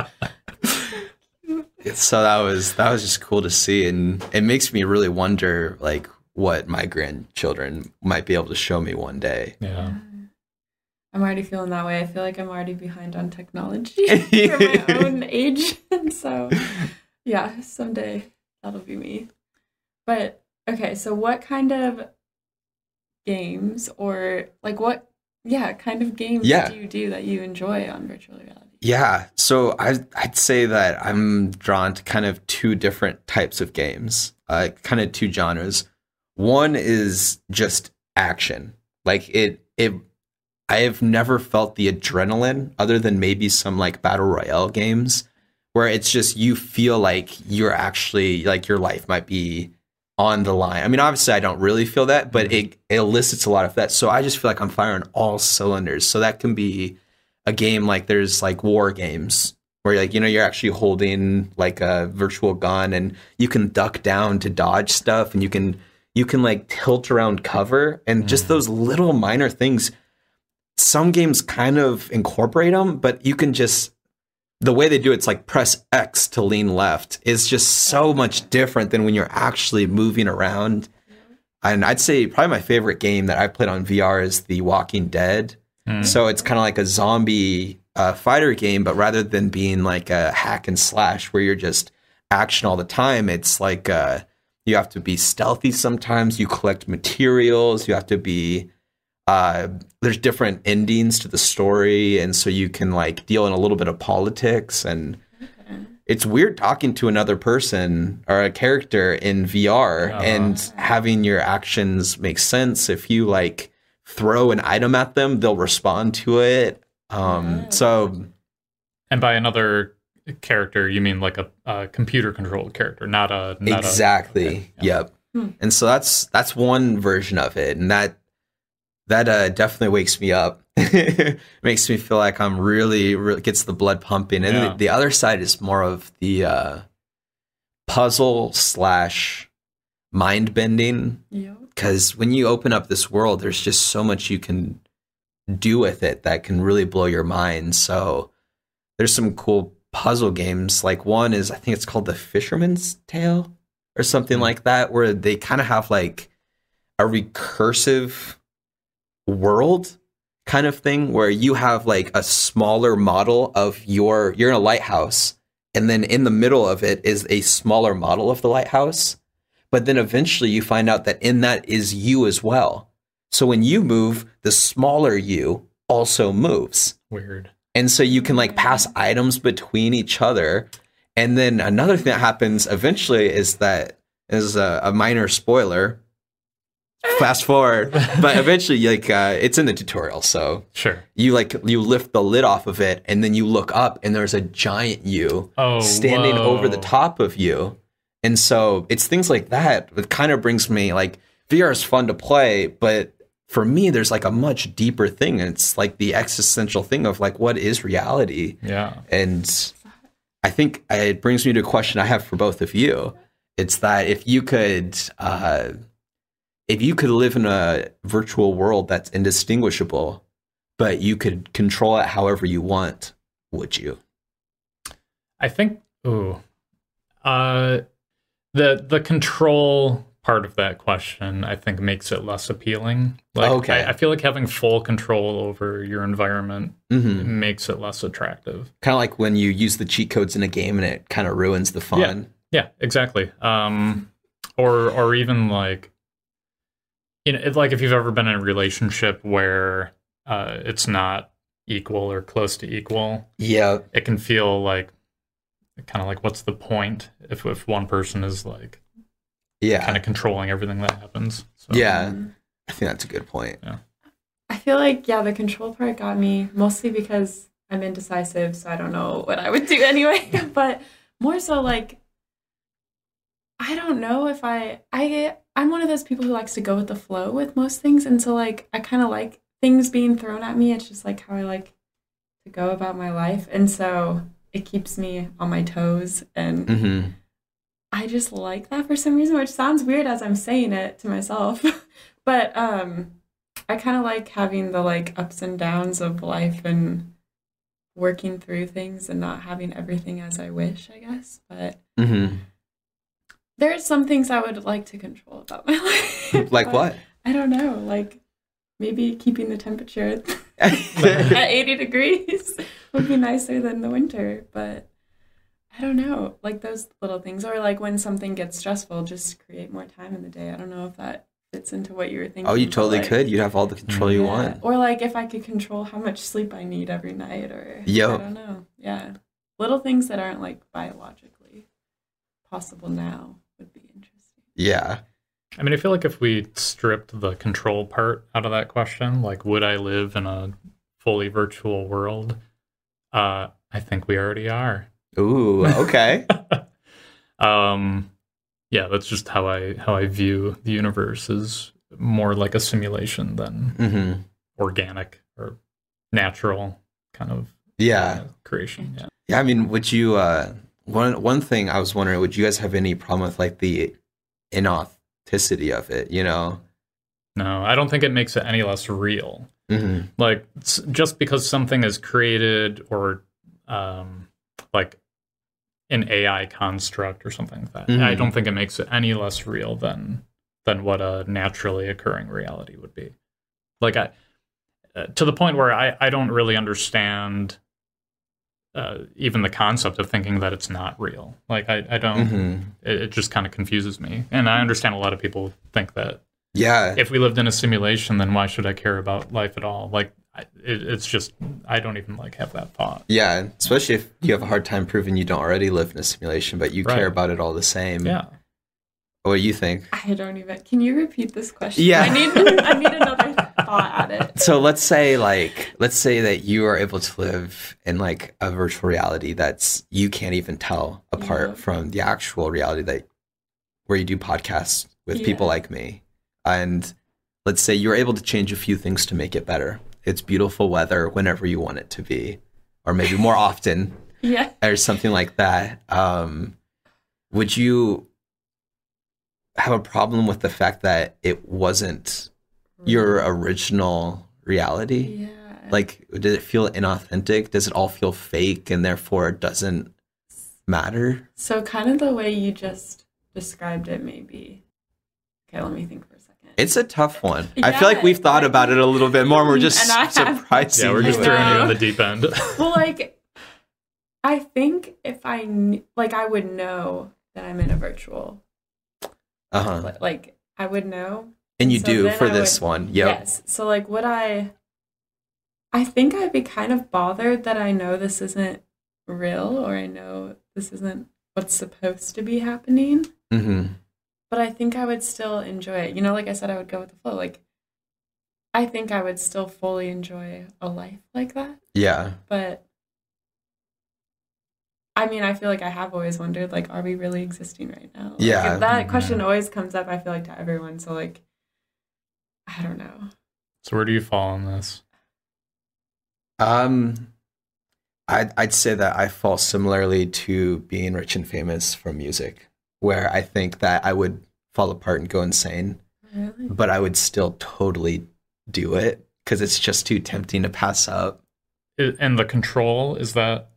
so that was that was just cool to see and it makes me really wonder like what my grandchildren might be able to show me one day yeah I'm already feeling that way. I feel like I'm already behind on technology for my own age. And so, yeah, someday that'll be me. But okay, so what kind of games or like what, yeah, kind of games Yeah. do you do that you enjoy on virtual reality? Yeah, so I I'd say that I'm drawn to kind of two different types of games, uh, kind of two genres. One is just action, like it it. I have never felt the adrenaline other than maybe some like battle royale games where it's just you feel like you're actually like your life might be on the line. I mean, obviously I don't really feel that, but it, it elicits a lot of that. So I just feel like I'm firing all cylinders. So that can be a game like there's like war games where like you know you're actually holding like a virtual gun and you can duck down to dodge stuff and you can you can like tilt around cover and just mm. those little minor things some games kind of incorporate them but you can just the way they do it's like press x to lean left is just so much different than when you're actually moving around. Mm-hmm. And i'd say probably my favorite game that i played on vr is the walking dead Mm. so it's kind of like a zombie uh, fighter game, but rather than being like a hack and slash where you're just action all the time, it's like uh, you have to be stealthy sometimes. You collect materials. You have to be. Uh, there's different endings to the story, and so you can like deal in a little bit of politics, and it's weird talking to another person or a character in VR Uh-huh. and having your actions make sense. If you like throw an item at them, they'll respond to it. Um, so and by another character you mean like a, a computer controlled character not a not exactly, a, okay, yeah. yep. Hmm. And so that's that's one version of it, and that that uh, definitely wakes me up. Makes me feel like I'm really, really gets the blood pumping. And Yeah. the, the other side is more of the uh, puzzle slash mind bending Yep. because when you open up this world, there's just so much you can do with it that can really blow your mind. So there's some cool puzzle games. Like one is I think it's called the Fisherman's Tale or something mm-hmm. like that, where they kind of have like a recursive world kind of thing where you have like a smaller model of your you're in a lighthouse and then in the middle of it is a smaller model of the lighthouse but then eventually you find out that in that is you as well. So when you move the smaller you also moves. Weird. and so you can like pass items between each other. And then another thing that happens eventually is that is a, a minor spoiler. Fast forward. But eventually like uh, it's in the tutorial so Sure. you like you lift the lid off of it and then you look up and there's a giant you Oh, standing over the top of you and so it's things like that that kind of brings me like vr is fun to play but for me there's like a much deeper thing and it's like the existential thing of like what is reality Yeah. and i think it brings me to a question i have for both of you it's that if you could uh if you could live in a virtual world that's indistinguishable but you could control it however you want would you I think. Ooh. Uh, the the control part of that question, I think, makes it less appealing. Like, Okay. I, I feel like having full control over your environment mm-hmm. makes it less attractive. kind of like when you use the cheat codes in a game and it kind of ruins the fun Yeah, yeah exactly. Um, or or even like, you know, it's like if you've ever been in a relationship where uh, it's not equal or close to equal, yeah it can feel like kind of like what's the point if if one person is like yeah kind of controlling everything that happens. So, yeah mm-hmm. i think that's a good point I feel like yeah, the control part got me mostly because I'm indecisive, so I don't know what I would do anyway. but more so like I don't know if I I I'm one of those people who likes to go with the flow with most things, and so like I kind of like things being thrown at me. It's just like how I like to go about my life, and so it keeps me on my toes and mm-hmm. I just like that for some reason, which sounds weird as I'm saying it to myself. but um I kind of like having the like ups and downs of life and working through things and not having everything as I wish, I guess. But Mm-hmm. there are some things I would like to control about my life. like what I don't know, like maybe keeping the temperature at 80 degrees would be nicer than the winter, but I don't know, like those little things, or like when something gets stressful, just create more time in the day. I don't know if that fits into what you were thinking. oh you totally like, could you'd have all the control you want Or like if I could control how much sleep I need every night, or Yo. I don't know. Yeah, little things that aren't like biologically possible now would be interesting. yeah I mean, I feel like if we stripped the control part out of that question, like would I live in a fully virtual world? Uh, I think we already are. ooh okay um, yeah, that's just how I how I view the universe is more like a simulation than mm-hmm. organic or natural kind of yeah uh, creation. Yeah. Yeah, I mean, would you? Uh, one one thing I was wondering, would you guys have any problem with like the inauthenticity of it? You know? No, I don't think it makes it any less real. Mm-hmm. Like just because something is created or um, like an AI construct or something like that, I Mhm. don't think it makes it any less real than than what a naturally occurring reality would be. Like I, uh, to the point where I I don't really understand. Uh, even the concept of thinking that it's not real, like I, I don't, Mm-hmm. it, it just kind of confuses me. And I understand a lot of people think that Yeah, if we lived in a simulation, then why should I care about life at all? Like, I, it, it's just I don't even like have that thought. yeah. Especially if you have a hard time proving you don't already live in a simulation, but you Right. care about it all the same. Yeah, What do you think? I don't even. Can you repeat this question? Yeah. I need. I need another thought at it. So let's say like let's say that you are able to live in like a virtual reality that's you can't even tell apart Yeah. from the actual reality that where you do podcasts with people like me. And let's say you're able to change a few things to make it better. It's beautiful weather whenever you want it to be or maybe more often Yeah. or something like that. Um would you have a problem with the fact that it wasn't your original reality? Yeah. Like, did it feel inauthentic? Does it all feel fake and therefore it doesn't matter? So kind of the way you just described it, maybe. Okay, let me think for a second. It's a tough one. I feel like we've thought like- about it a little bit more. and We're just And surprised. Yeah, we're just throwing you know. in the deep end. well, like, I think if I like, I would know that I'm in a virtual. Uh huh. Like, I would know. And you So do for I this would- one. Yep. Yes. So like, would I? I think I'd be kind of bothered that I know this isn't real, or I know this isn't what's supposed to be happening. hmm But I think I would still enjoy it. You know, like I said, I would go with the flow. Like, I think I would still fully enjoy a life like that. Yeah. But I mean, I feel like I have always wondered, like, are we really existing right now? Like, Yeah. that question Mhm. always comes up. I feel like to everyone. So like, I don't know. so where do you fall on this? Um, I'd I'd say that I fall similarly to being rich and famous from music, where I think that I would fall apart and go insane, Really? but I would still totally do it because it's just too tempting to pass up. And the control is that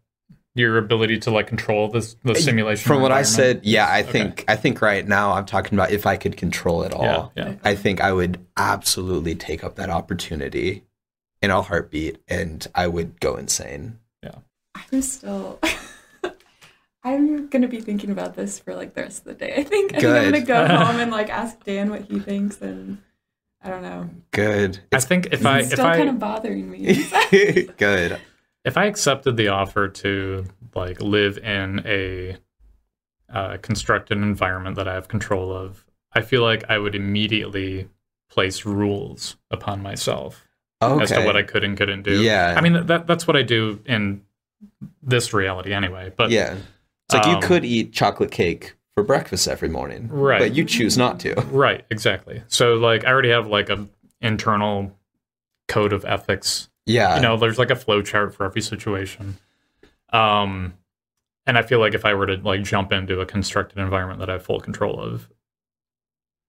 your ability to like control this the simulation. From what I said, yeah, I Okay. think I think right now I'm talking about if I could control it all. Yeah, yeah. I think I would absolutely take up that opportunity in a heartbeat, and I would go insane. Yeah, I'm still. I'm gonna be thinking about this for like the rest of the day. I think, I think I'm gonna go home and like ask Dan what he thinks, and I don't know. Good. I think if I it's if still I kind of bothering me. Good. if I accepted the offer to like live in a uh, constructed environment that I have control of, I feel like I would immediately place rules upon myself Okay. as to what I could and couldn't do. Yeah. I mean that that's what I do in this reality anyway. But yeah. It's like you um, could eat chocolate cake for breakfast every morning, Right. But you choose not to. right, exactly. So like I already have like a internal code of ethics Yeah. you know there's like a flow chart for every situation um and i feel like if i were to like jump into a constructed environment that i have full control of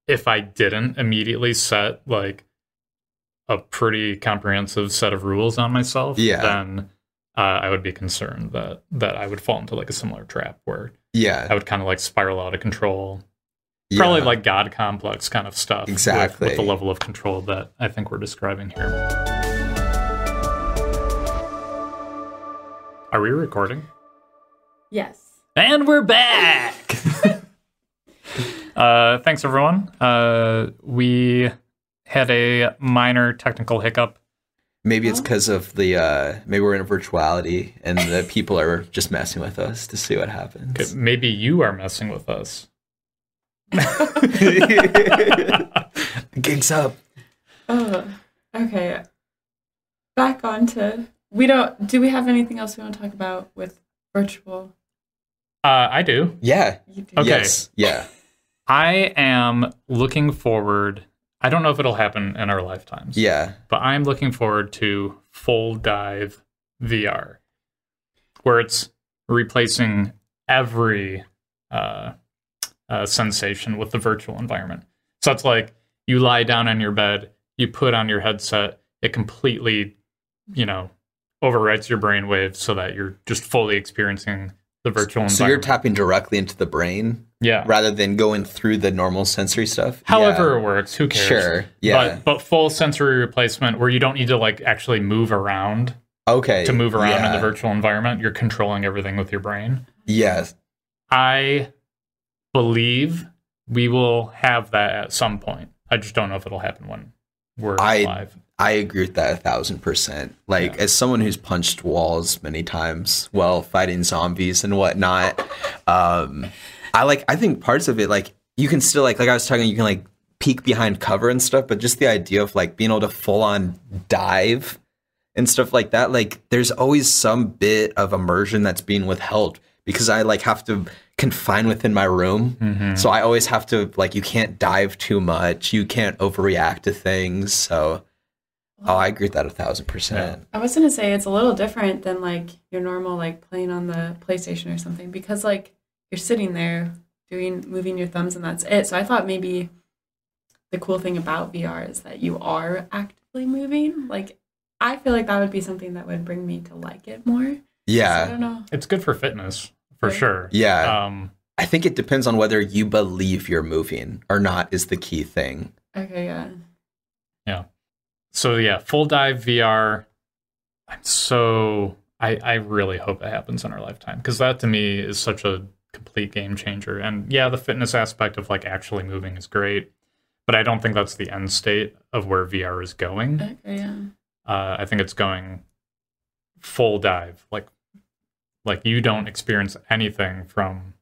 if i didn't immediately set like a pretty comprehensive set of rules on myself Yeah. then uh, i would be concerned that that i would fall into like a similar trap where yeah. i would kind of like spiral out of control yeah. probably like god complex kind of stuff with- Exactly. with the level of control that i think we're describing here are we recording yes. And we're back. uh, thanks, everyone. Uh, we had a minor technical hiccup. Maybe it's because of the uh maybe we're in a virtuality and the people are just messing with us to see what happens. Maybe you are messing with us. Gigs up. Oh, okay. Back on to we don't. Do we have anything else we want to talk about with virtual? Uh, I do. Yeah. You do. Okay. Yes. Yeah. I am looking forward. I don't know if it'll happen in our lifetimes. Yeah. but I'm looking forward to full dive VR, where it's replacing every uh, uh, sensation with the virtual environment. So it's like you lie down on your bed, you put on your headset, it completely, you know, overwrites your brain waves so that you're just fully experiencing the virtual So you're tapping directly into the brain yeah. rather than going through the normal sensory stuff. However it works, who cares? Sure. Yeah. But but full sensory replacement where you don't need to like actually move around okay. to move around in the virtual environment. You're controlling everything with your brain. Yes. I believe we will have that at some point. I just don't know if it'll happen when we're I- live. I agree with that a thousand percent. Like, Yeah. as someone who's punched walls many times while fighting zombies and whatnot, um, I like. I think parts of it, like, you can still like, like I was talking, you can like peek behind cover and stuff, but just the idea of like being able to full on dive and stuff like that, like, there's always some bit of immersion that's being withheld because I like have to confine within my room. Mhm. So I always have to like you can't dive too much. You can't overreact to things. So oh, I agree with that a thousand percent. I was gonna say it's a little different than like your normal like playing on the PlayStation or something because like you're sitting there doing moving your thumbs and that's it. So I thought maybe the cool thing about VR is that you are actively moving. Like I feel like that would be something that would bring me to like it more. So I don't know. It's good for fitness for Yeah. sure. Yeah. Um, I think it depends on whether you believe you're moving or not is the key thing. Okay, yeah. yeah. So yeah, full dive VR. I'm so I I really hope it happens in our lifetime because that to me is such a complete game changer. And yeah, the fitness aspect of like actually moving is great, but I don't think that's the end state of where VR is going. Okay, yeah. Uh, I think it's going full dive, like like you don't experience anything from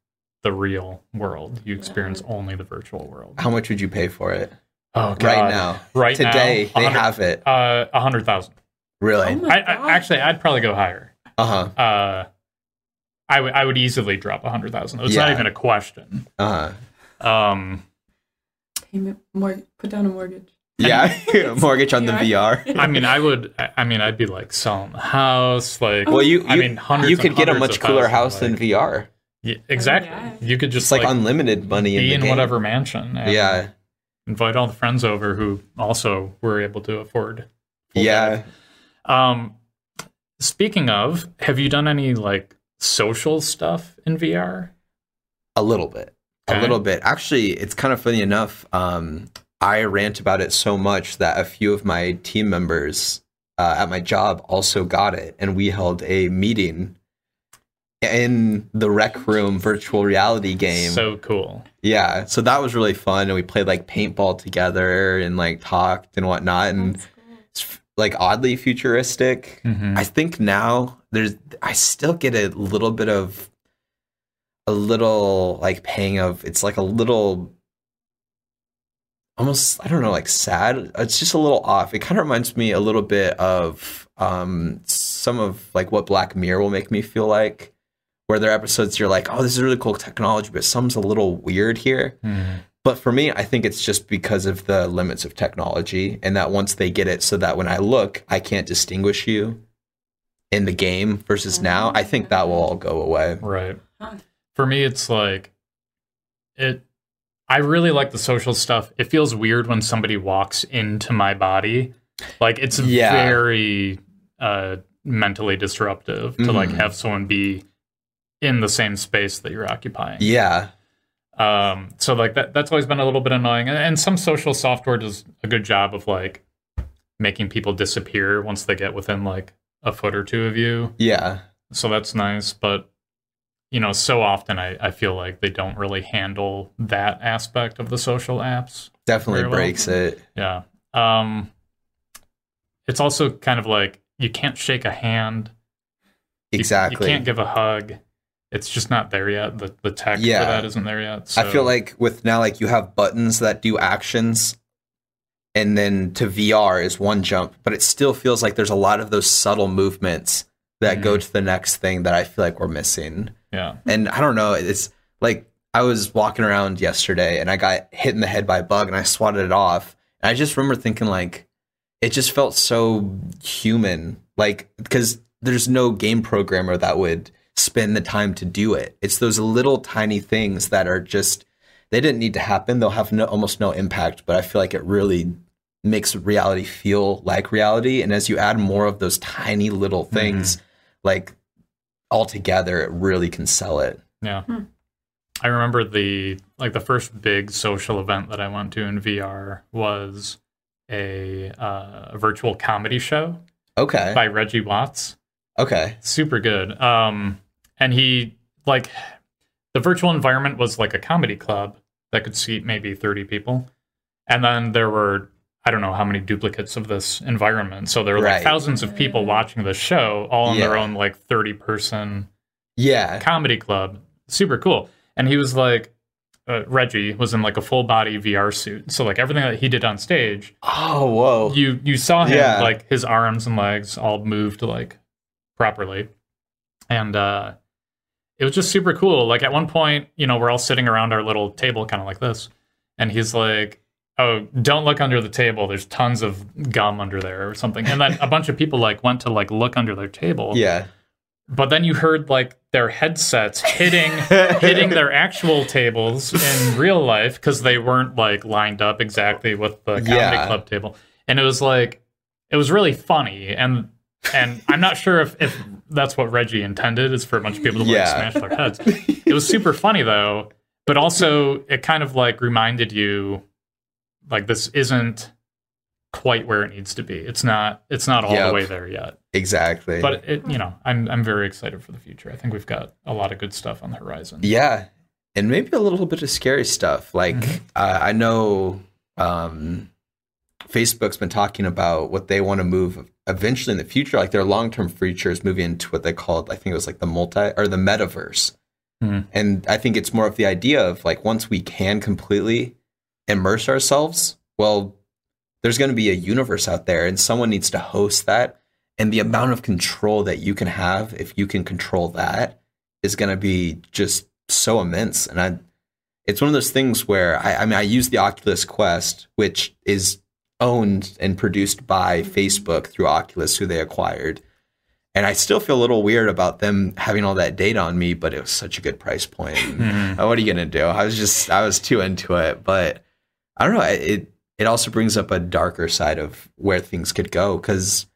the real world. You experience only the virtual world. How much would you pay for it? Oh, God. Right now. right Today now, they have it. uh a hundred thousand. Really? Oh I, I actually I'd probably go higher. Uh-huh. Uh, I would I would easily drop a hundred thousand. It's not even a question. Uh-huh. Um, Payment more put down a mortgage. Yeah. Mortgage on the VR. VR. I mean, I would. I I mean, I'd be like selling the house. Like, Well, you, I you, mean, hundreds you and could get a much cooler thousands, house than like- VR. Yeah, exactly. yeah. You could just It's like, like, unlimited money in be the in game. whatever mansion. and Yeah. Invite all the friends over who also were able to afford. Yeah. Um, speaking of, have you done any like social stuff in VR? A little bit. Okay. A little bit. Actually, it's kind of funny enough. Um, I rant about it so much that a few of my team members uh, at my job also got it, and we held a meeting in the rec room virtual reality game. So cool. yeah, so that was really fun, and we played like paintball together and like talked and whatnot, and cool. it's like oddly futuristic. Mhm. I think now there's I still get a little bit of a little like pang of it's like a little almost I don't know like sad. It's just a little off. It kind of reminds me a little bit of um some of like what Black Mirror will make me feel like where there are episodes you're like, "Oh, this is really cool technology, but some's a little weird here." Mhm. But for me, I think it's just because of the limits of technology, and that once they get it so that when I look, I can't distinguish you in the game versus now, I think that will all go away. Right. For me, it's like it. I really like the social stuff. It feels weird when somebody walks into my body. Like it's Yeah. very uh, mentally disruptive to like Mhm. have someone be in the same space that you're occupying. Yeah, Um, so like that that's always been a little bit annoying. And, some social software does a good job of like making people disappear once they get within like a foot or two of you. yeah, So that's nice. But you know, so often I, I feel like they don't really handle that aspect of the social apps. definitely well. breaks it. Yeah. Um it's also kind of like you can't shake a hand. You- Exactly. You, can't give a hug. It's just not there yet. The the tech Yeah. for that isn't there yet. I feel like with now, like you have buttons that do actions, and then to VR is one jump, but it still feels like there's a lot of those subtle movements that go Mhm. to the next thing that I feel like we're missing. yeah. and I don't know. It's like I was walking around yesterday and I got hit in the head by a bug and I swatted it off. And I just remember thinking like it just felt so human, like because there's no game programmer that would spend the time to do it. It's those little tiny things that are just they didn't need to happen. They'll have no almost no impact, but I feel like it really makes reality feel like reality. And as you add more of those tiny little things, like all together, it really can sell it. Yeah. Hmm. I remember the like the first big social event that I went to in VR was a uh, a virtual comedy show Okay. by Reggie Watts. Okay. Super good. Um and he like the virtual environment was like a comedy club that could seat maybe 30 people. And then there were I don't know how many duplicates of this environment. So there were Right. like thousands of people watching the show all in their own like 30 person Yeah. comedy club. Super cool. And he was like, uh, Reggie was in like a full body VR suit. So like everything that he did on stage, Oh, whoa. you you saw him Yeah. like his arms and legs all moved like properly, and uh, it was just super cool. Like at one point, you know, we're all sitting around our little table, kind of like this, and he's like. Oh, don't look under the table. There's tons of gum under there or something. And then a bunch of people like went to like look under their table yeah. but then you heard like their headsets hitting hitting their actual tables in real life because they weren't like lined up exactly with the comedy Yeah. club table and it was like it was really funny and and I'm not sure if, if that's what Reggie intended is for a bunch of people to like Yeah. smash their heads. It was super funny though, but also it kind of like reminded you like this isn't quite where it needs to be. It's not it's not all Yep. the way there yet. Exactly. But it you know, I'm I'm very excited for the future. I think we've got a lot of good stuff on the horizon. Yeah, and maybe a little bit of scary stuff. Like Mhm. uh, I know um, Facebook's been talking about what they want to move eventually in the future. Like their long term future is moving into what they called, I think it was like the multi or the metaverse. Mhm. And I think it's more of the idea of like once we can completely immerse ourselves, well, there's going to be a universe out there, and someone needs to host that. And the amount of control that you can have if you can control that is going to be just so immense. And I, it's one of those things where I, I mean, I use the Oculus Quest, which is owned and produced by Facebook through Oculus, who they acquired. And I still feel a little weird about them having all that data on me, but it was such a good price point. Mhm. Uh, what are you gonna do? I was just I was too into it, but I don't know. It it also brings up a darker side of where things could go because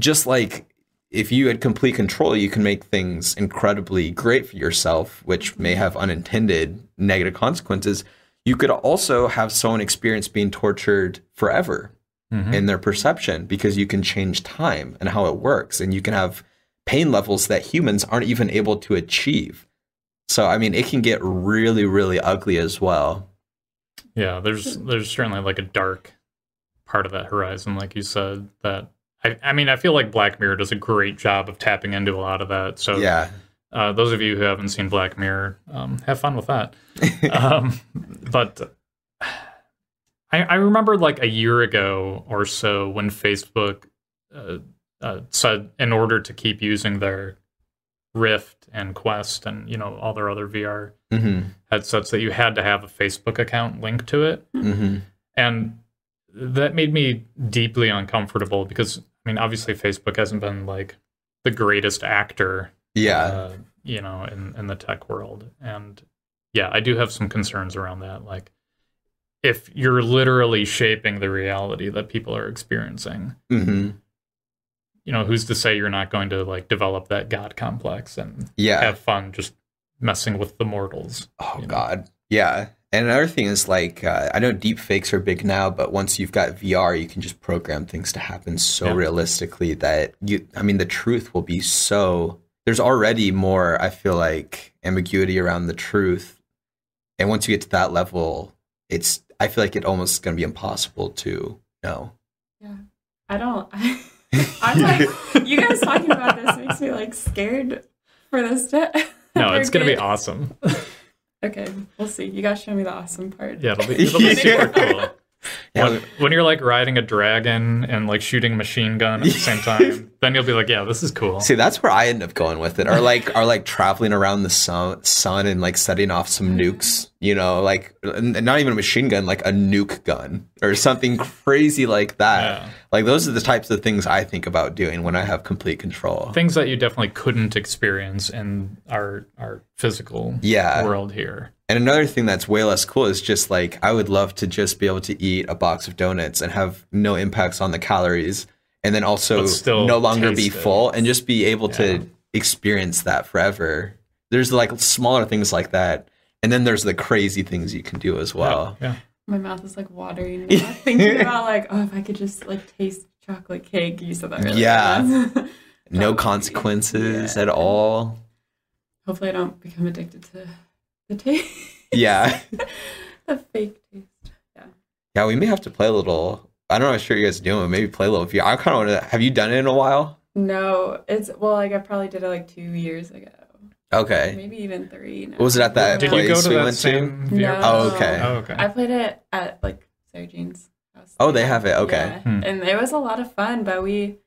just like if you had complete control, you can make things incredibly great for yourself, which may have unintended negative consequences. You could also have someone experience being tortured forever Mhm. in their perception because you can change time and how it works and you can have pain levels that humans aren't even able to achieve so i mean it can get really really ugly as well Yeah, there's there's certainly like a dark part of that horizon, like you said. That I, I mean, I feel like Black Mirror does a great job of tapping into a lot of that. So, yeah uh, those of you who haven't seen Black Mirror, um, have fun with that. um, but I, I remember like a year ago or so when Facebook uh, uh, said in order to keep using their Rift and Quest and you know all their other VR hmm headsets that you had to have a Facebook account linked to it. hmm And that made me deeply uncomfortable because, I mean, obviously, Facebook hasn't been like the greatest actor, yeah uh, you know, in, in the tech world. And yeah, I do have some concerns around that. Like, if you're literally shaping the reality that people are experiencing, hmm you know, who's to say you're not going to like develop that God complex and yeah have fun just messing with the mortals? oh you know? god yeah and another thing is like uh, i know deep fakes are big now but once you've got vr you can just program things to happen so Yeah. realistically that you i mean the truth will be so there's already more i feel like ambiguity around the truth and once you get to that level it's i feel like it almost going to be impossible to know Yeah. I don't. I'm like, you guys talking about this makes me like scared for this. To No, it's going to be awesome. Okay, we'll see. You guys show me the awesome part. Yeah, it'll be, it'll be super cool. Yeah, When, when you're like riding a dragon and like shooting a machine gun at the same time, then you'll be like, yeah, this is cool. See, that's where I end up going with it, or like, or like traveling around the sun, sun and like setting off some nukes. You know, like n- not even a machine gun, like a nuke gun or something crazy like that. Yeah. Like those are the types of things I think about doing when I have complete control. Things that you definitely couldn't experience in our our physical Yeah. world here. And another thing that's way less cool is just like I would love to just be able to eat a box of donuts and have no impacts on the calories, and then also still no longer be it. full and just be able Yeah. to experience that forever. There's like smaller things like that, and then there's the crazy things you can do as well. yeah. My mouth is like watering now, thinking about like, oh, if I could just like taste chocolate cake. You said that earlier. Yeah. No consequences Yeah. at all. Hopefully, I don't become addicted to the taste. Yeah, the fake taste. yeah. Yeah, we may have to play a little. I don't know. I'm sure you guys are doing. but Maybe play a little. VR. I kind of want to. Have you done it in a while? No, it's well, like I probably did it like two years ago, Okay. maybe even three. Now. Was it at that Did place you go to we that went to? same VR? No. Oh, okay. Oh, okay. I played it at like Sarah Jean's house. Oh, they have it. Okay. Yeah. Hmm. And it was a lot of fun, but we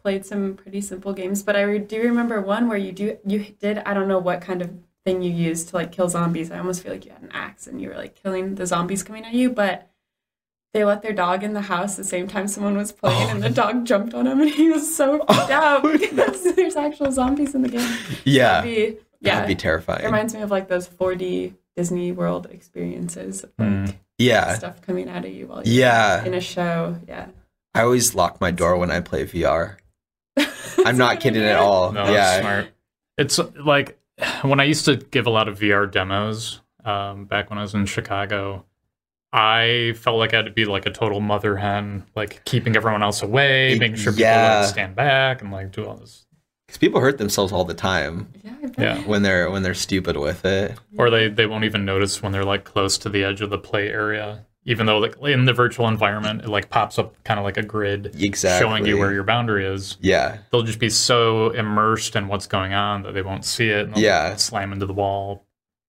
played some pretty simple games. But I do remember one where you do you did I don't know what kind of thing you used to like kill zombies. I almost feel like you had an axe and you were like killing the zombies coming at you, but they let their dog in the house the same time someone was playing, Oh. and the dog jumped on him, and he was so freaked out because there's actual zombies in the game. Yeah. That'd be, yeah, That'd be it terrifying. reminds me of like those 4D Disney World experiences, of, like Mm. yeah. stuff coming out of you while you're Yeah. in a show. Yeah, I always lock my door when I play VR. I'm not kidding at all. No, yeah. that's smart. It's like when I used to give a lot of VR demos um, back when I was in Chicago. I felt like I had to be like a total mother hen, like keeping everyone else away, making sure people Yeah. like stand back and like do all this. Because people hurt themselves all the time Yeah, Yeah. when they're when they're stupid with it. Or they they won't even notice when they're like close to the edge of the play area, even though like in the virtual environment it like pops up kind of like a grid Exactly. showing you where your boundary is. Yeah. They'll just be so immersed in what's going on that they won't see it. And they'll Yeah. slam into the wall.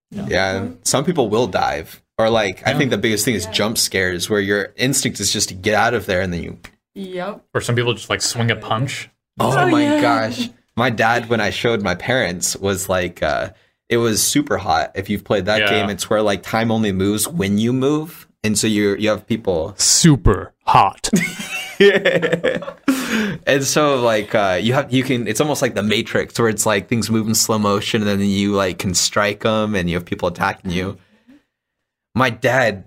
Yeah. and Some people will dive. Or like I think the biggest thing is Yeah. jump scares where your instinct is just to get out of there and then you Yep. Or some people just like swing a punch. Oh, Oh, my yeah. gosh. My dad, when I showed my parents, was like, uh, it was Superhot. If you've played that Yeah. game, it's where like time only moves when you move. And so you you have people Super hot. Yeah. and so like uh you have you can it's almost like the matrix where it's like things move in slow motion and then you like can strike them and you have people attacking you my dad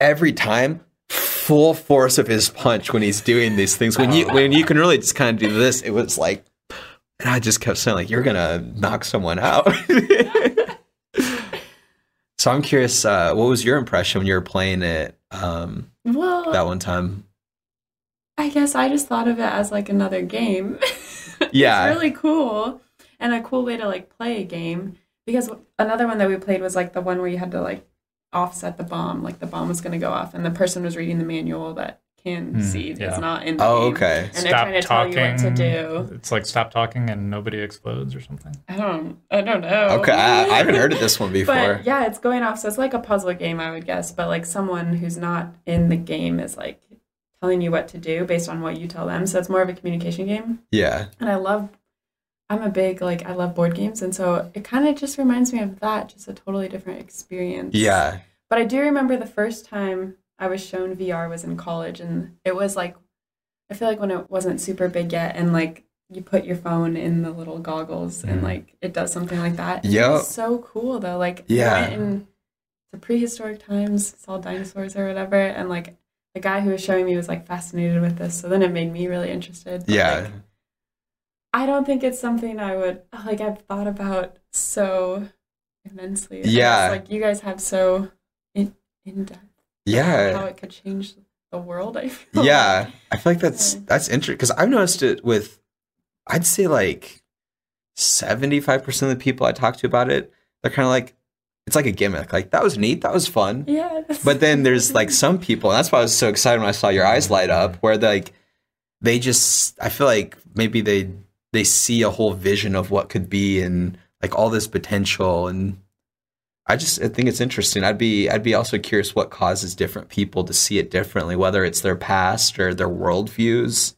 every time full force of his punch when he's doing these things when you when you can really just kind of do this it was like and i just kept saying like you're gonna knock someone out so i'm curious uh what was your impression when you were playing it um Well, that one time I guess I just thought of it as like another game. Yeah. it's really cool and a cool way to like play a game because another one that we played was like the one where you had to like offset the bomb, like the bomb was going to go off and the person was reading the manual that can hmm, see yeah. it's not in the oh game. okay And they're trying to tell you what to do. It's like stop talking and nobody explodes or something. I don't I don't know. Okay, I, I haven't heard of this one before. But yeah, it's going off. So it's like a puzzle game, I would guess. But like someone who's not in the game is like telling you what to do based on what you tell them. So it's more of a communication game. yeah, And I love, I'm a big, like, I love board games. And so it kind of just reminds me of that, just a totally different experience. yeah, But I do remember the first time I was shown VR was in college. And it was like, I feel like when it wasn't super big yet and like, you put your phone in the little goggles and Mhm. like it does something like that. Yeah. So cool though. Like Yeah. in to prehistoric times, saw dinosaurs or whatever, and like the guy who was showing me was like fascinated with this. So then it made me really interested. But, yeah, like, I don't think it's something I would like. I've thought about so immensely. Yeah. like you guys have so in in depth Yeah, how it could change the world. I feel. yeah. I feel like that's Yeah. that's interesting because I've noticed it with, I'd say like seventy five percent of the people I talk to about it, they're kind of like, it's like a gimmick. Like that was neat, that was fun. Yeah. But then there's like some people, and that's why I was so excited when I saw your eyes light up, where like they just, I feel like maybe they they see a whole vision of what could be and like all this potential, and I just I think it's interesting. I'd be I'd be also curious what causes different people to see it differently, whether it's their past or their worldviews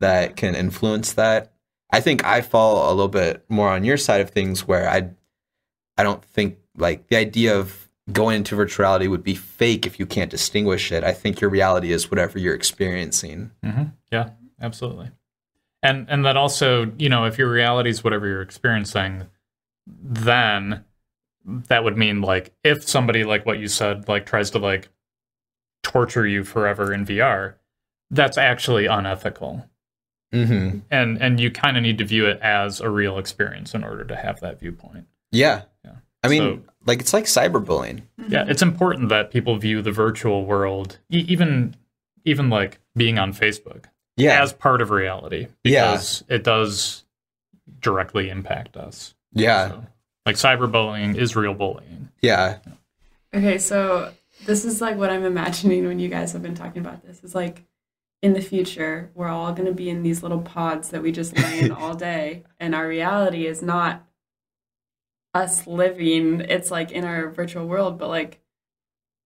that can influence that. I think I fall a little bit more on your side of things, where I I don't think like the idea of going into virtuality would be fake if you can't distinguish it. I think your reality is whatever you're experiencing. hmm Yeah, absolutely. And and that also, you know, if your reality is whatever you're experiencing, then that would mean like if somebody like what you said like tries to like torture you forever in VR, that's actually unethical. Mm-hmm. And and you kind of need to view it as a real experience in order to have that viewpoint. Yeah. Yeah. I mean, So- like it's like cyberbullying. Yeah, it's important that people view the virtual world, e- even even like being on Facebook, Yeah. as part of reality Yeah. because it does directly impact us. yeah. So, like cyberbullying is real bullying. Yeah. Okay, so this is like what I'm imagining when you guys have been talking about this. Is like in the future, we're all going to be in these little pods that we just lay in all day, and our reality is not us living. It's like in our virtual world, but like,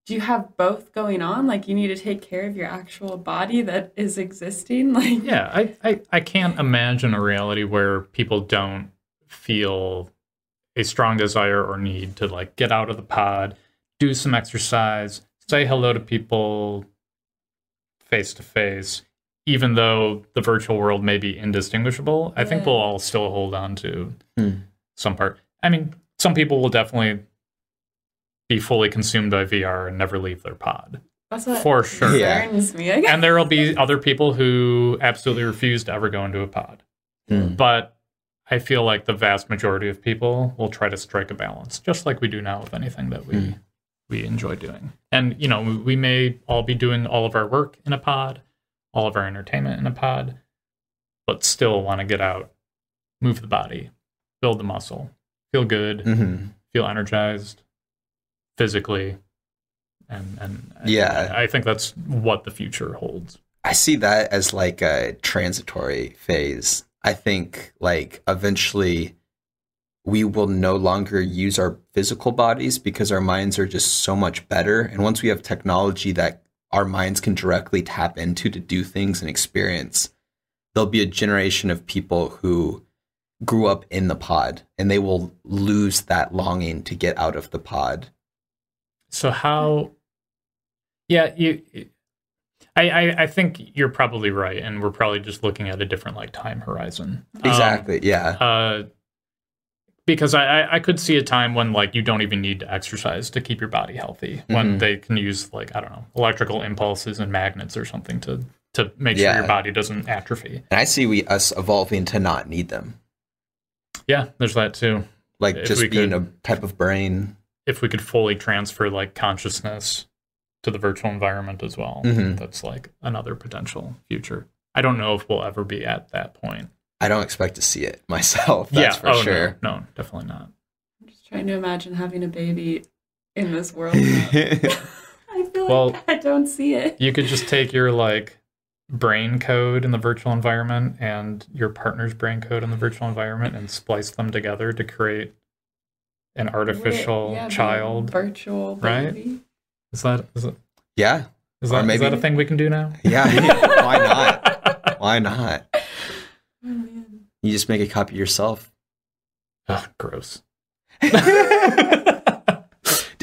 do you have both going on? Like, you need to take care of your actual body that is existing. Like, Yeah, I, I, I can't imagine a reality where people don't feel a strong desire or need to like get out of the pod, do some exercise, say hello to people face to face, even though the virtual world may be indistinguishable. I think we'll all still hold on to Hmm. some part. I mean, some people will definitely be fully consumed by VR and never leave their pod. That's what For sure. Yeah. me. I guess. and there will be other people who absolutely refuse to ever go into a pod. Mm. But I feel like the vast majority of people will try to strike a balance, just like we do now with anything that we Mm. we enjoy doing. And you know, we- we may all be doing all of our work in a pod, all of our entertainment in a pod, but still want to get out, move the body, build the muscle, feel good, Mhm. feel energized physically. And and Yeah. I, I think that's what the future holds. I see that as like a transitory phase. I think like eventually we will no longer use our physical bodies because our minds are just so much better. And once we have technology that our minds can directly tap into to do things and experience, there'll be a generation of people who grew up in the pod and they will lose that longing to get out of the pod. So how? Yeah, you. I, I I think you're probably right, and we're probably just looking at a different like time horizon. Um, Exactly. yeah. uh, because I, I could see a time when like you don't even need to exercise to keep your body healthy. When Mhm. they can use like I don't know electrical impulses and magnets or something to to make sure your body doesn't atrophy. And I see we us evolving to not need them. Yeah, there's that too. Like If just being could- a type of brain. If we could fully transfer like consciousness to the virtual environment as well, Mhm. that's like another potential future. I don't know if we'll ever be at that point. I don't expect to see it myself. That's yeah, for oh, sure. No, no, definitely not. I'm just trying to imagine having a baby in this world. I feel Well- like I don't see it. You could just take your like brain code in the virtual environment and your partner's brain code in the virtual environment and splice them together to create an artificial Yeah, be child. virtual right? baby. Is that is, it, yeah. is Or that is maybe- that a thing we can do now? Yeah. Why not? Why not? Oh. You just make a copy of yourself. Ugh, gross.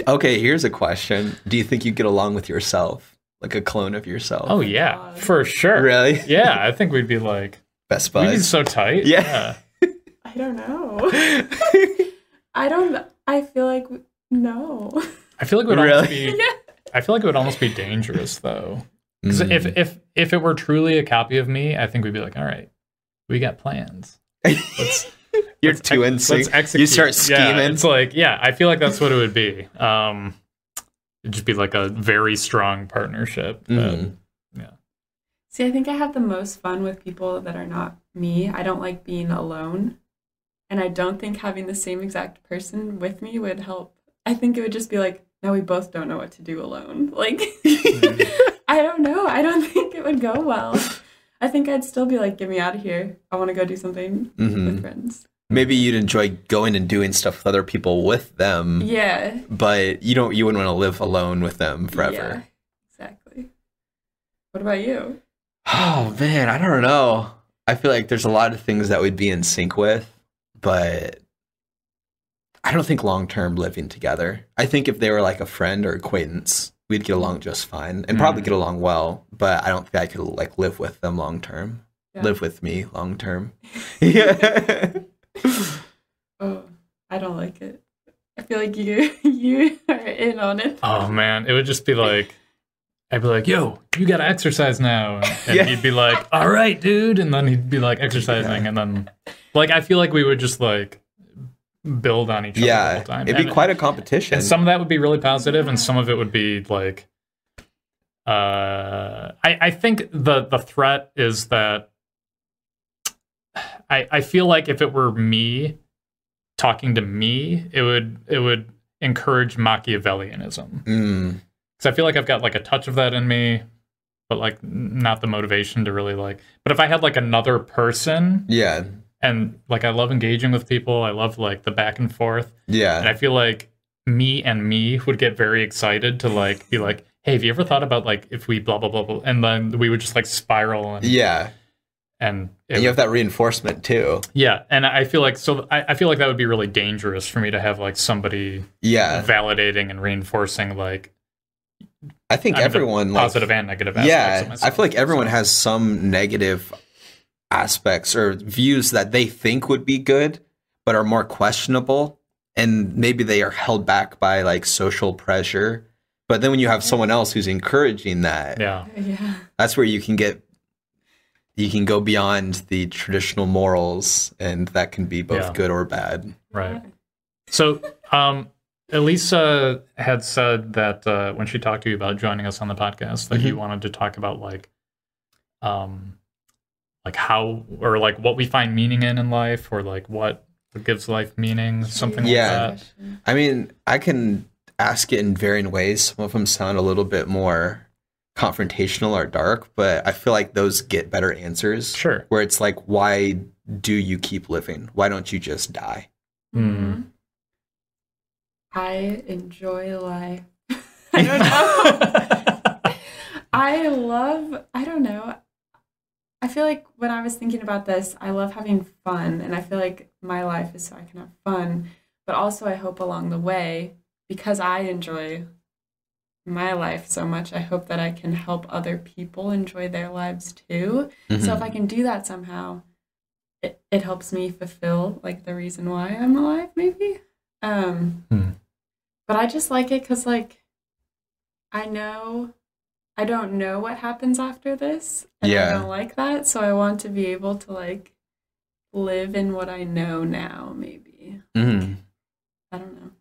Okay, here's a question. Do you think you get along with yourself? Like a clone of yourself? Oh yeah, oh, for sure. Really? Yeah, I think we'd be like Best we'd be buds. so tight. Yeah. I don't know. I don't. I feel like no. I feel like it would almost Really? be. yeah. I feel like it would almost be dangerous though. Because Mm. if if if it were truly a copy of me, I think we'd be like, all right, we got plans. Let's You're let's too ex- in sync. let's execute. You start Yeah, scheming. it's like, yeah, I feel like that's what it would be. Um, it'd just be like a very strong partnership. that- Mhm. See, I think I have the most fun with people that are not me. I don't like being alone. And I don't think having the same exact person with me would help. I think it would just be like, now we both don't know what to do alone. Like, I don't know. I don't think it would go well. I think I'd still be like, get me out of here. I want to go do something Mhm. with friends. Maybe you'd enjoy going and doing stuff with other people with them, Yeah. but you don't. You wouldn't want to live alone with them Yeah, forever. exactly. What about you? Oh man, I don't know. I feel like there's a lot of things that we'd be in sync with, but I don't think long term living together. I think if they were like a friend or acquaintance, we'd get along just fine and probably Mm. get along well. But I don't think I could like live with them long term. Yeah. Live with me long term. yeah. Oh, I don't like it. I feel like you you are in on it. Oh man, it would just be like, I'd be like, "Yo, you gotta exercise now," and, and Yeah. he'd be like, "All right, dude," and then he'd be like exercising, and then like I feel like we would just like build on each other the yeah. whole time. It'd be And- quite a competition. And some of that would be really positive, and some of it would be like, uh, I I think the the threat is that I I feel like if it were me talking to me, it would it would encourage Machiavellianism Mm, because I feel like I've got like a touch of that in me, but like not the motivation to really like. But if I had like another person yeah. and like I love engaging with people, I love like the back and forth. yeah, And. I feel like me and me would get very excited to like be like, hey, have you ever thought about like if we blah blah blah blah, and then we would just like spiral and Yeah. and, And you have that reinforcement too. yeah, and I feel like so I, I feel like that would be really dangerous for me to have like somebody Yeah. validating and reinforcing like I think I mean, everyone like positive and negative aspects. yeah of i feel like everyone So- has some negative aspects or views that they think would be good but are more questionable and maybe they are held back by like social pressure But then when you have someone else who's encouraging that, Yeah. Yeah. that's where you can get you can go beyond the traditional morals and that can be both Yeah. good or bad. Right. So, um, Elisa had said that uh, when she talked to you about joining us on the podcast, that you wanted to talk about like, um, like how or like what we find meaning in in life, or like what gives life meaning, something Yeah. like that. I mean, I can ask it in varying ways. Some of them sound a little bit more confrontational or dark, but I feel like those get better answers. Sure. Where it's like, why do you keep living? Why don't you just die? Mm. I enjoy life. I don't know. I love, I don't know. I feel like when I was thinking about this, I love having fun. And I feel like my life is so I can have fun. But also, I hope along the way, because I enjoy my life so much, I hope that I can help other people enjoy their lives too. So Mhm. if I can do that somehow, it, it helps me fulfill like the reason why I'm alive, maybe. Um, Hmm. but I just like it because like I know I don't know what happens after this, and Yeah. I don't like that. So I want to be able to like live in what I know now. Maybe Mm-hmm. I don't know.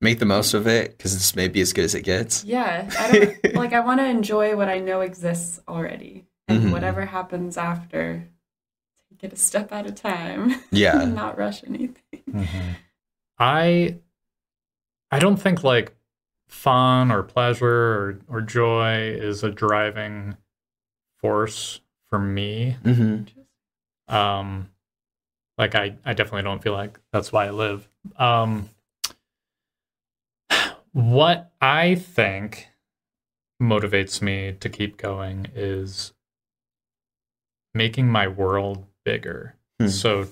Make the most of it because it's maybe as good as it gets. Yeah, I don't like. I want to enjoy what I know exists already, and Mhm. whatever happens after, take it a step at a time. Yeah. not rush anything. Mhm. I I don't think like fun or pleasure or, or joy is a driving force for me. hmm Um like I, I definitely don't feel like that's why I live. Um what I think motivates me to keep going is making my world bigger. Hmm. So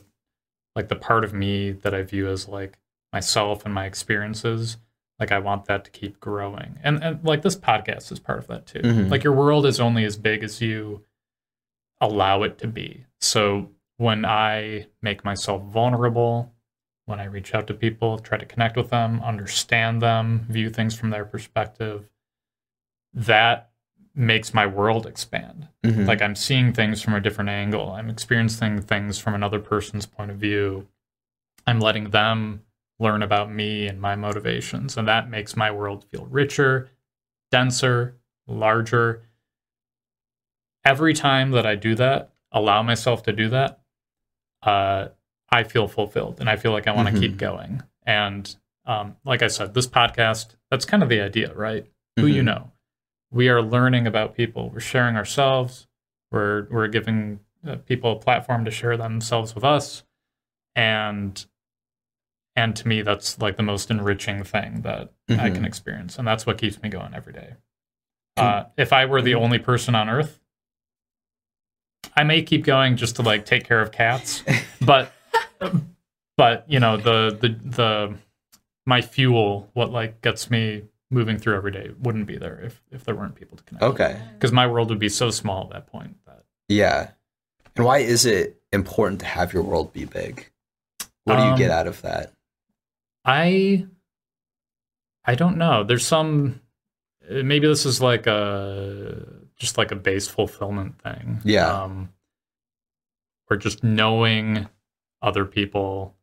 like the part of me that I view as like myself and my experiences, like I want that to keep growing. And and like this podcast is part of that too. Mhm. Like your world is only as big as you allow it to be. So when I make myself vulnerable, when I reach out to people, try to connect with them, understand them, view things from their perspective, that makes my world expand. hmm Like I'm seeing things from a different angle. I'm experiencing things from another person's point of view. I'm letting them learn about me and my motivations. And that makes my world feel richer, denser, larger. Every time that I do that, allow myself to do that, uh, I feel fulfilled and I feel like I want to Mhm. keep going. And um, like I said, this podcast, that's kind of the idea, right? Who you Mhm. know. We are learning about people. We're sharing ourselves. We're we're giving uh, people a platform to share themselves with us, and and to me, that's like the most enriching thing that I Mhm. can experience, and that's what keeps me going every day. Uh, if I were the only person on Earth, I may keep going just to like take care of cats, but but you know the the the my fuel, what like gets me moving through every day, wouldn't be there if if there weren't people to connect. Okay. because my world would be so small at that point that Yeah. And why is it important to have your world be big? What do you Um, get out of that? I I don't know. There's some maybe this is like a just like a base fulfillment thing. Yeah. Um or just knowing other people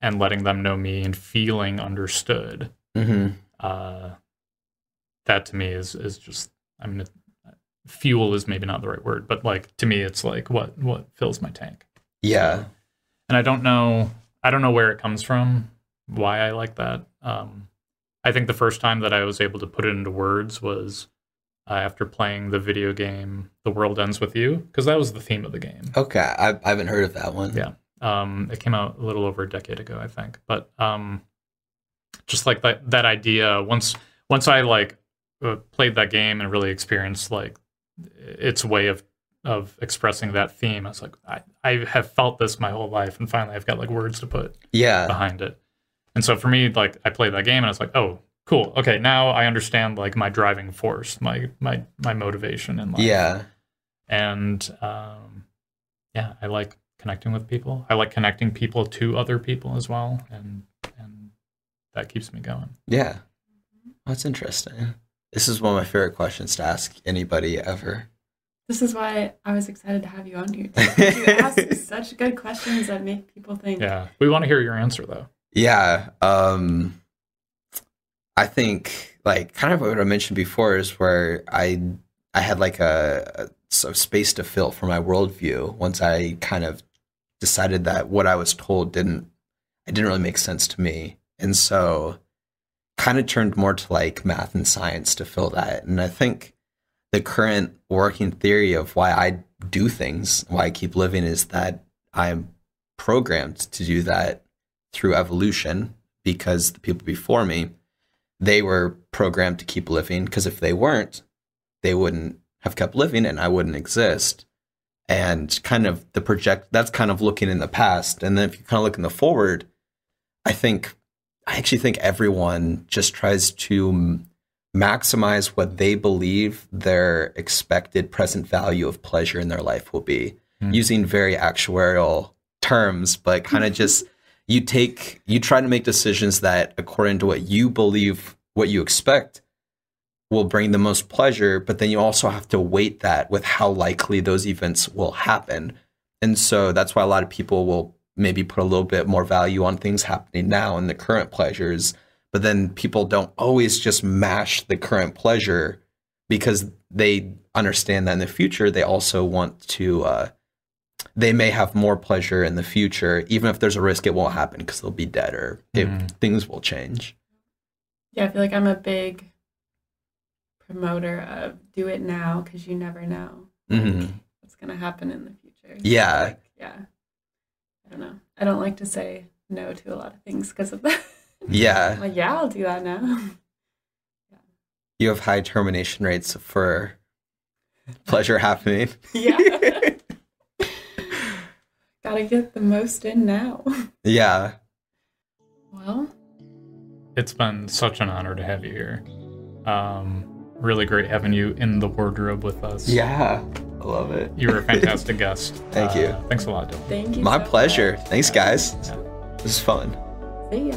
and letting them know me and feeling understood. hmm Uh that to me is is just I mean fuel is maybe not the right word, but like to me it's like what what fills my tank. Yeah. and I don't know I don't know where it comes from, why I like that. Um, I think the first time that I was able to put it into words was uh, after playing the video game "The World Ends with You" because that was the theme of the game. Okay. I, I haven't heard of that one. Yeah. Um, it came out a little over a decade ago, I think. But um, just like that that idea, once once I like uh, played that game and really experienced like its way of of expressing that theme, I was like, I, I have felt this my whole life, and finally I've got like words to put Yeah. behind it. And so for me, like I played that game, and I was like, oh, cool. Okay, now I understand like my driving force, my my my motivation in life Yeah. and um, yeah, I like connecting with people. I like connecting people to other people as well, and and that keeps me going. Yeah. That's interesting. This is one of my favorite questions to ask anybody ever. This is why I was excited to have you on here. You ask such good questions that make people think. Yeah, we want to hear your answer though. Yeah. Um I think like kind of what I mentioned before is where I I had like a, a space to fill for my worldview once I kind of decided that what I was told didn't it didn't really make sense to me. And so kind of turned more to like math and science to fill that. And I think the current working theory of why I do things, why I keep living is that I'm programmed to do that through evolution because the people before me they were programmed to keep living because if they weren't they wouldn't have kept living and I wouldn't exist and kind of the project that's kind of looking in the past and then if you kind of look in the forward I think I actually think everyone just tries to maximize what they believe their expected present value of pleasure in their life will be Hmm. using very actuarial terms but kind of just you take you try to make decisions that according to what you believe what you expect will bring the most pleasure but then you also have to weight that with how likely those events will happen. And so that's why a lot of people will maybe put a little bit more value on things happening now and the current pleasures but then people don't always just mash the current pleasure because they understand that in the future they also want to uh, they may have more pleasure in the future even if there's a risk it won't happen because they'll be dead or if Mhm. things will change Yeah, I feel like I'm a big promoter of do it now because you never know mm-hmm. what's going to happen in the future. Yeah. like, yeah. I don't know. I don't like to say no to a lot of things because of that. yeah like, yeah, I'll do that now. you have high termination rates for pleasure happening yeah. Gotta get the most in now. yeah Well, It's been such an honor to have you here. Um, really great having you in the wardrobe with us. yeah i love it You were a fantastic guest. Thank you. Uh, Thanks a lot, Dylan. thank you. my so pleasure much. thanks guys Yeah. this is fun See ya.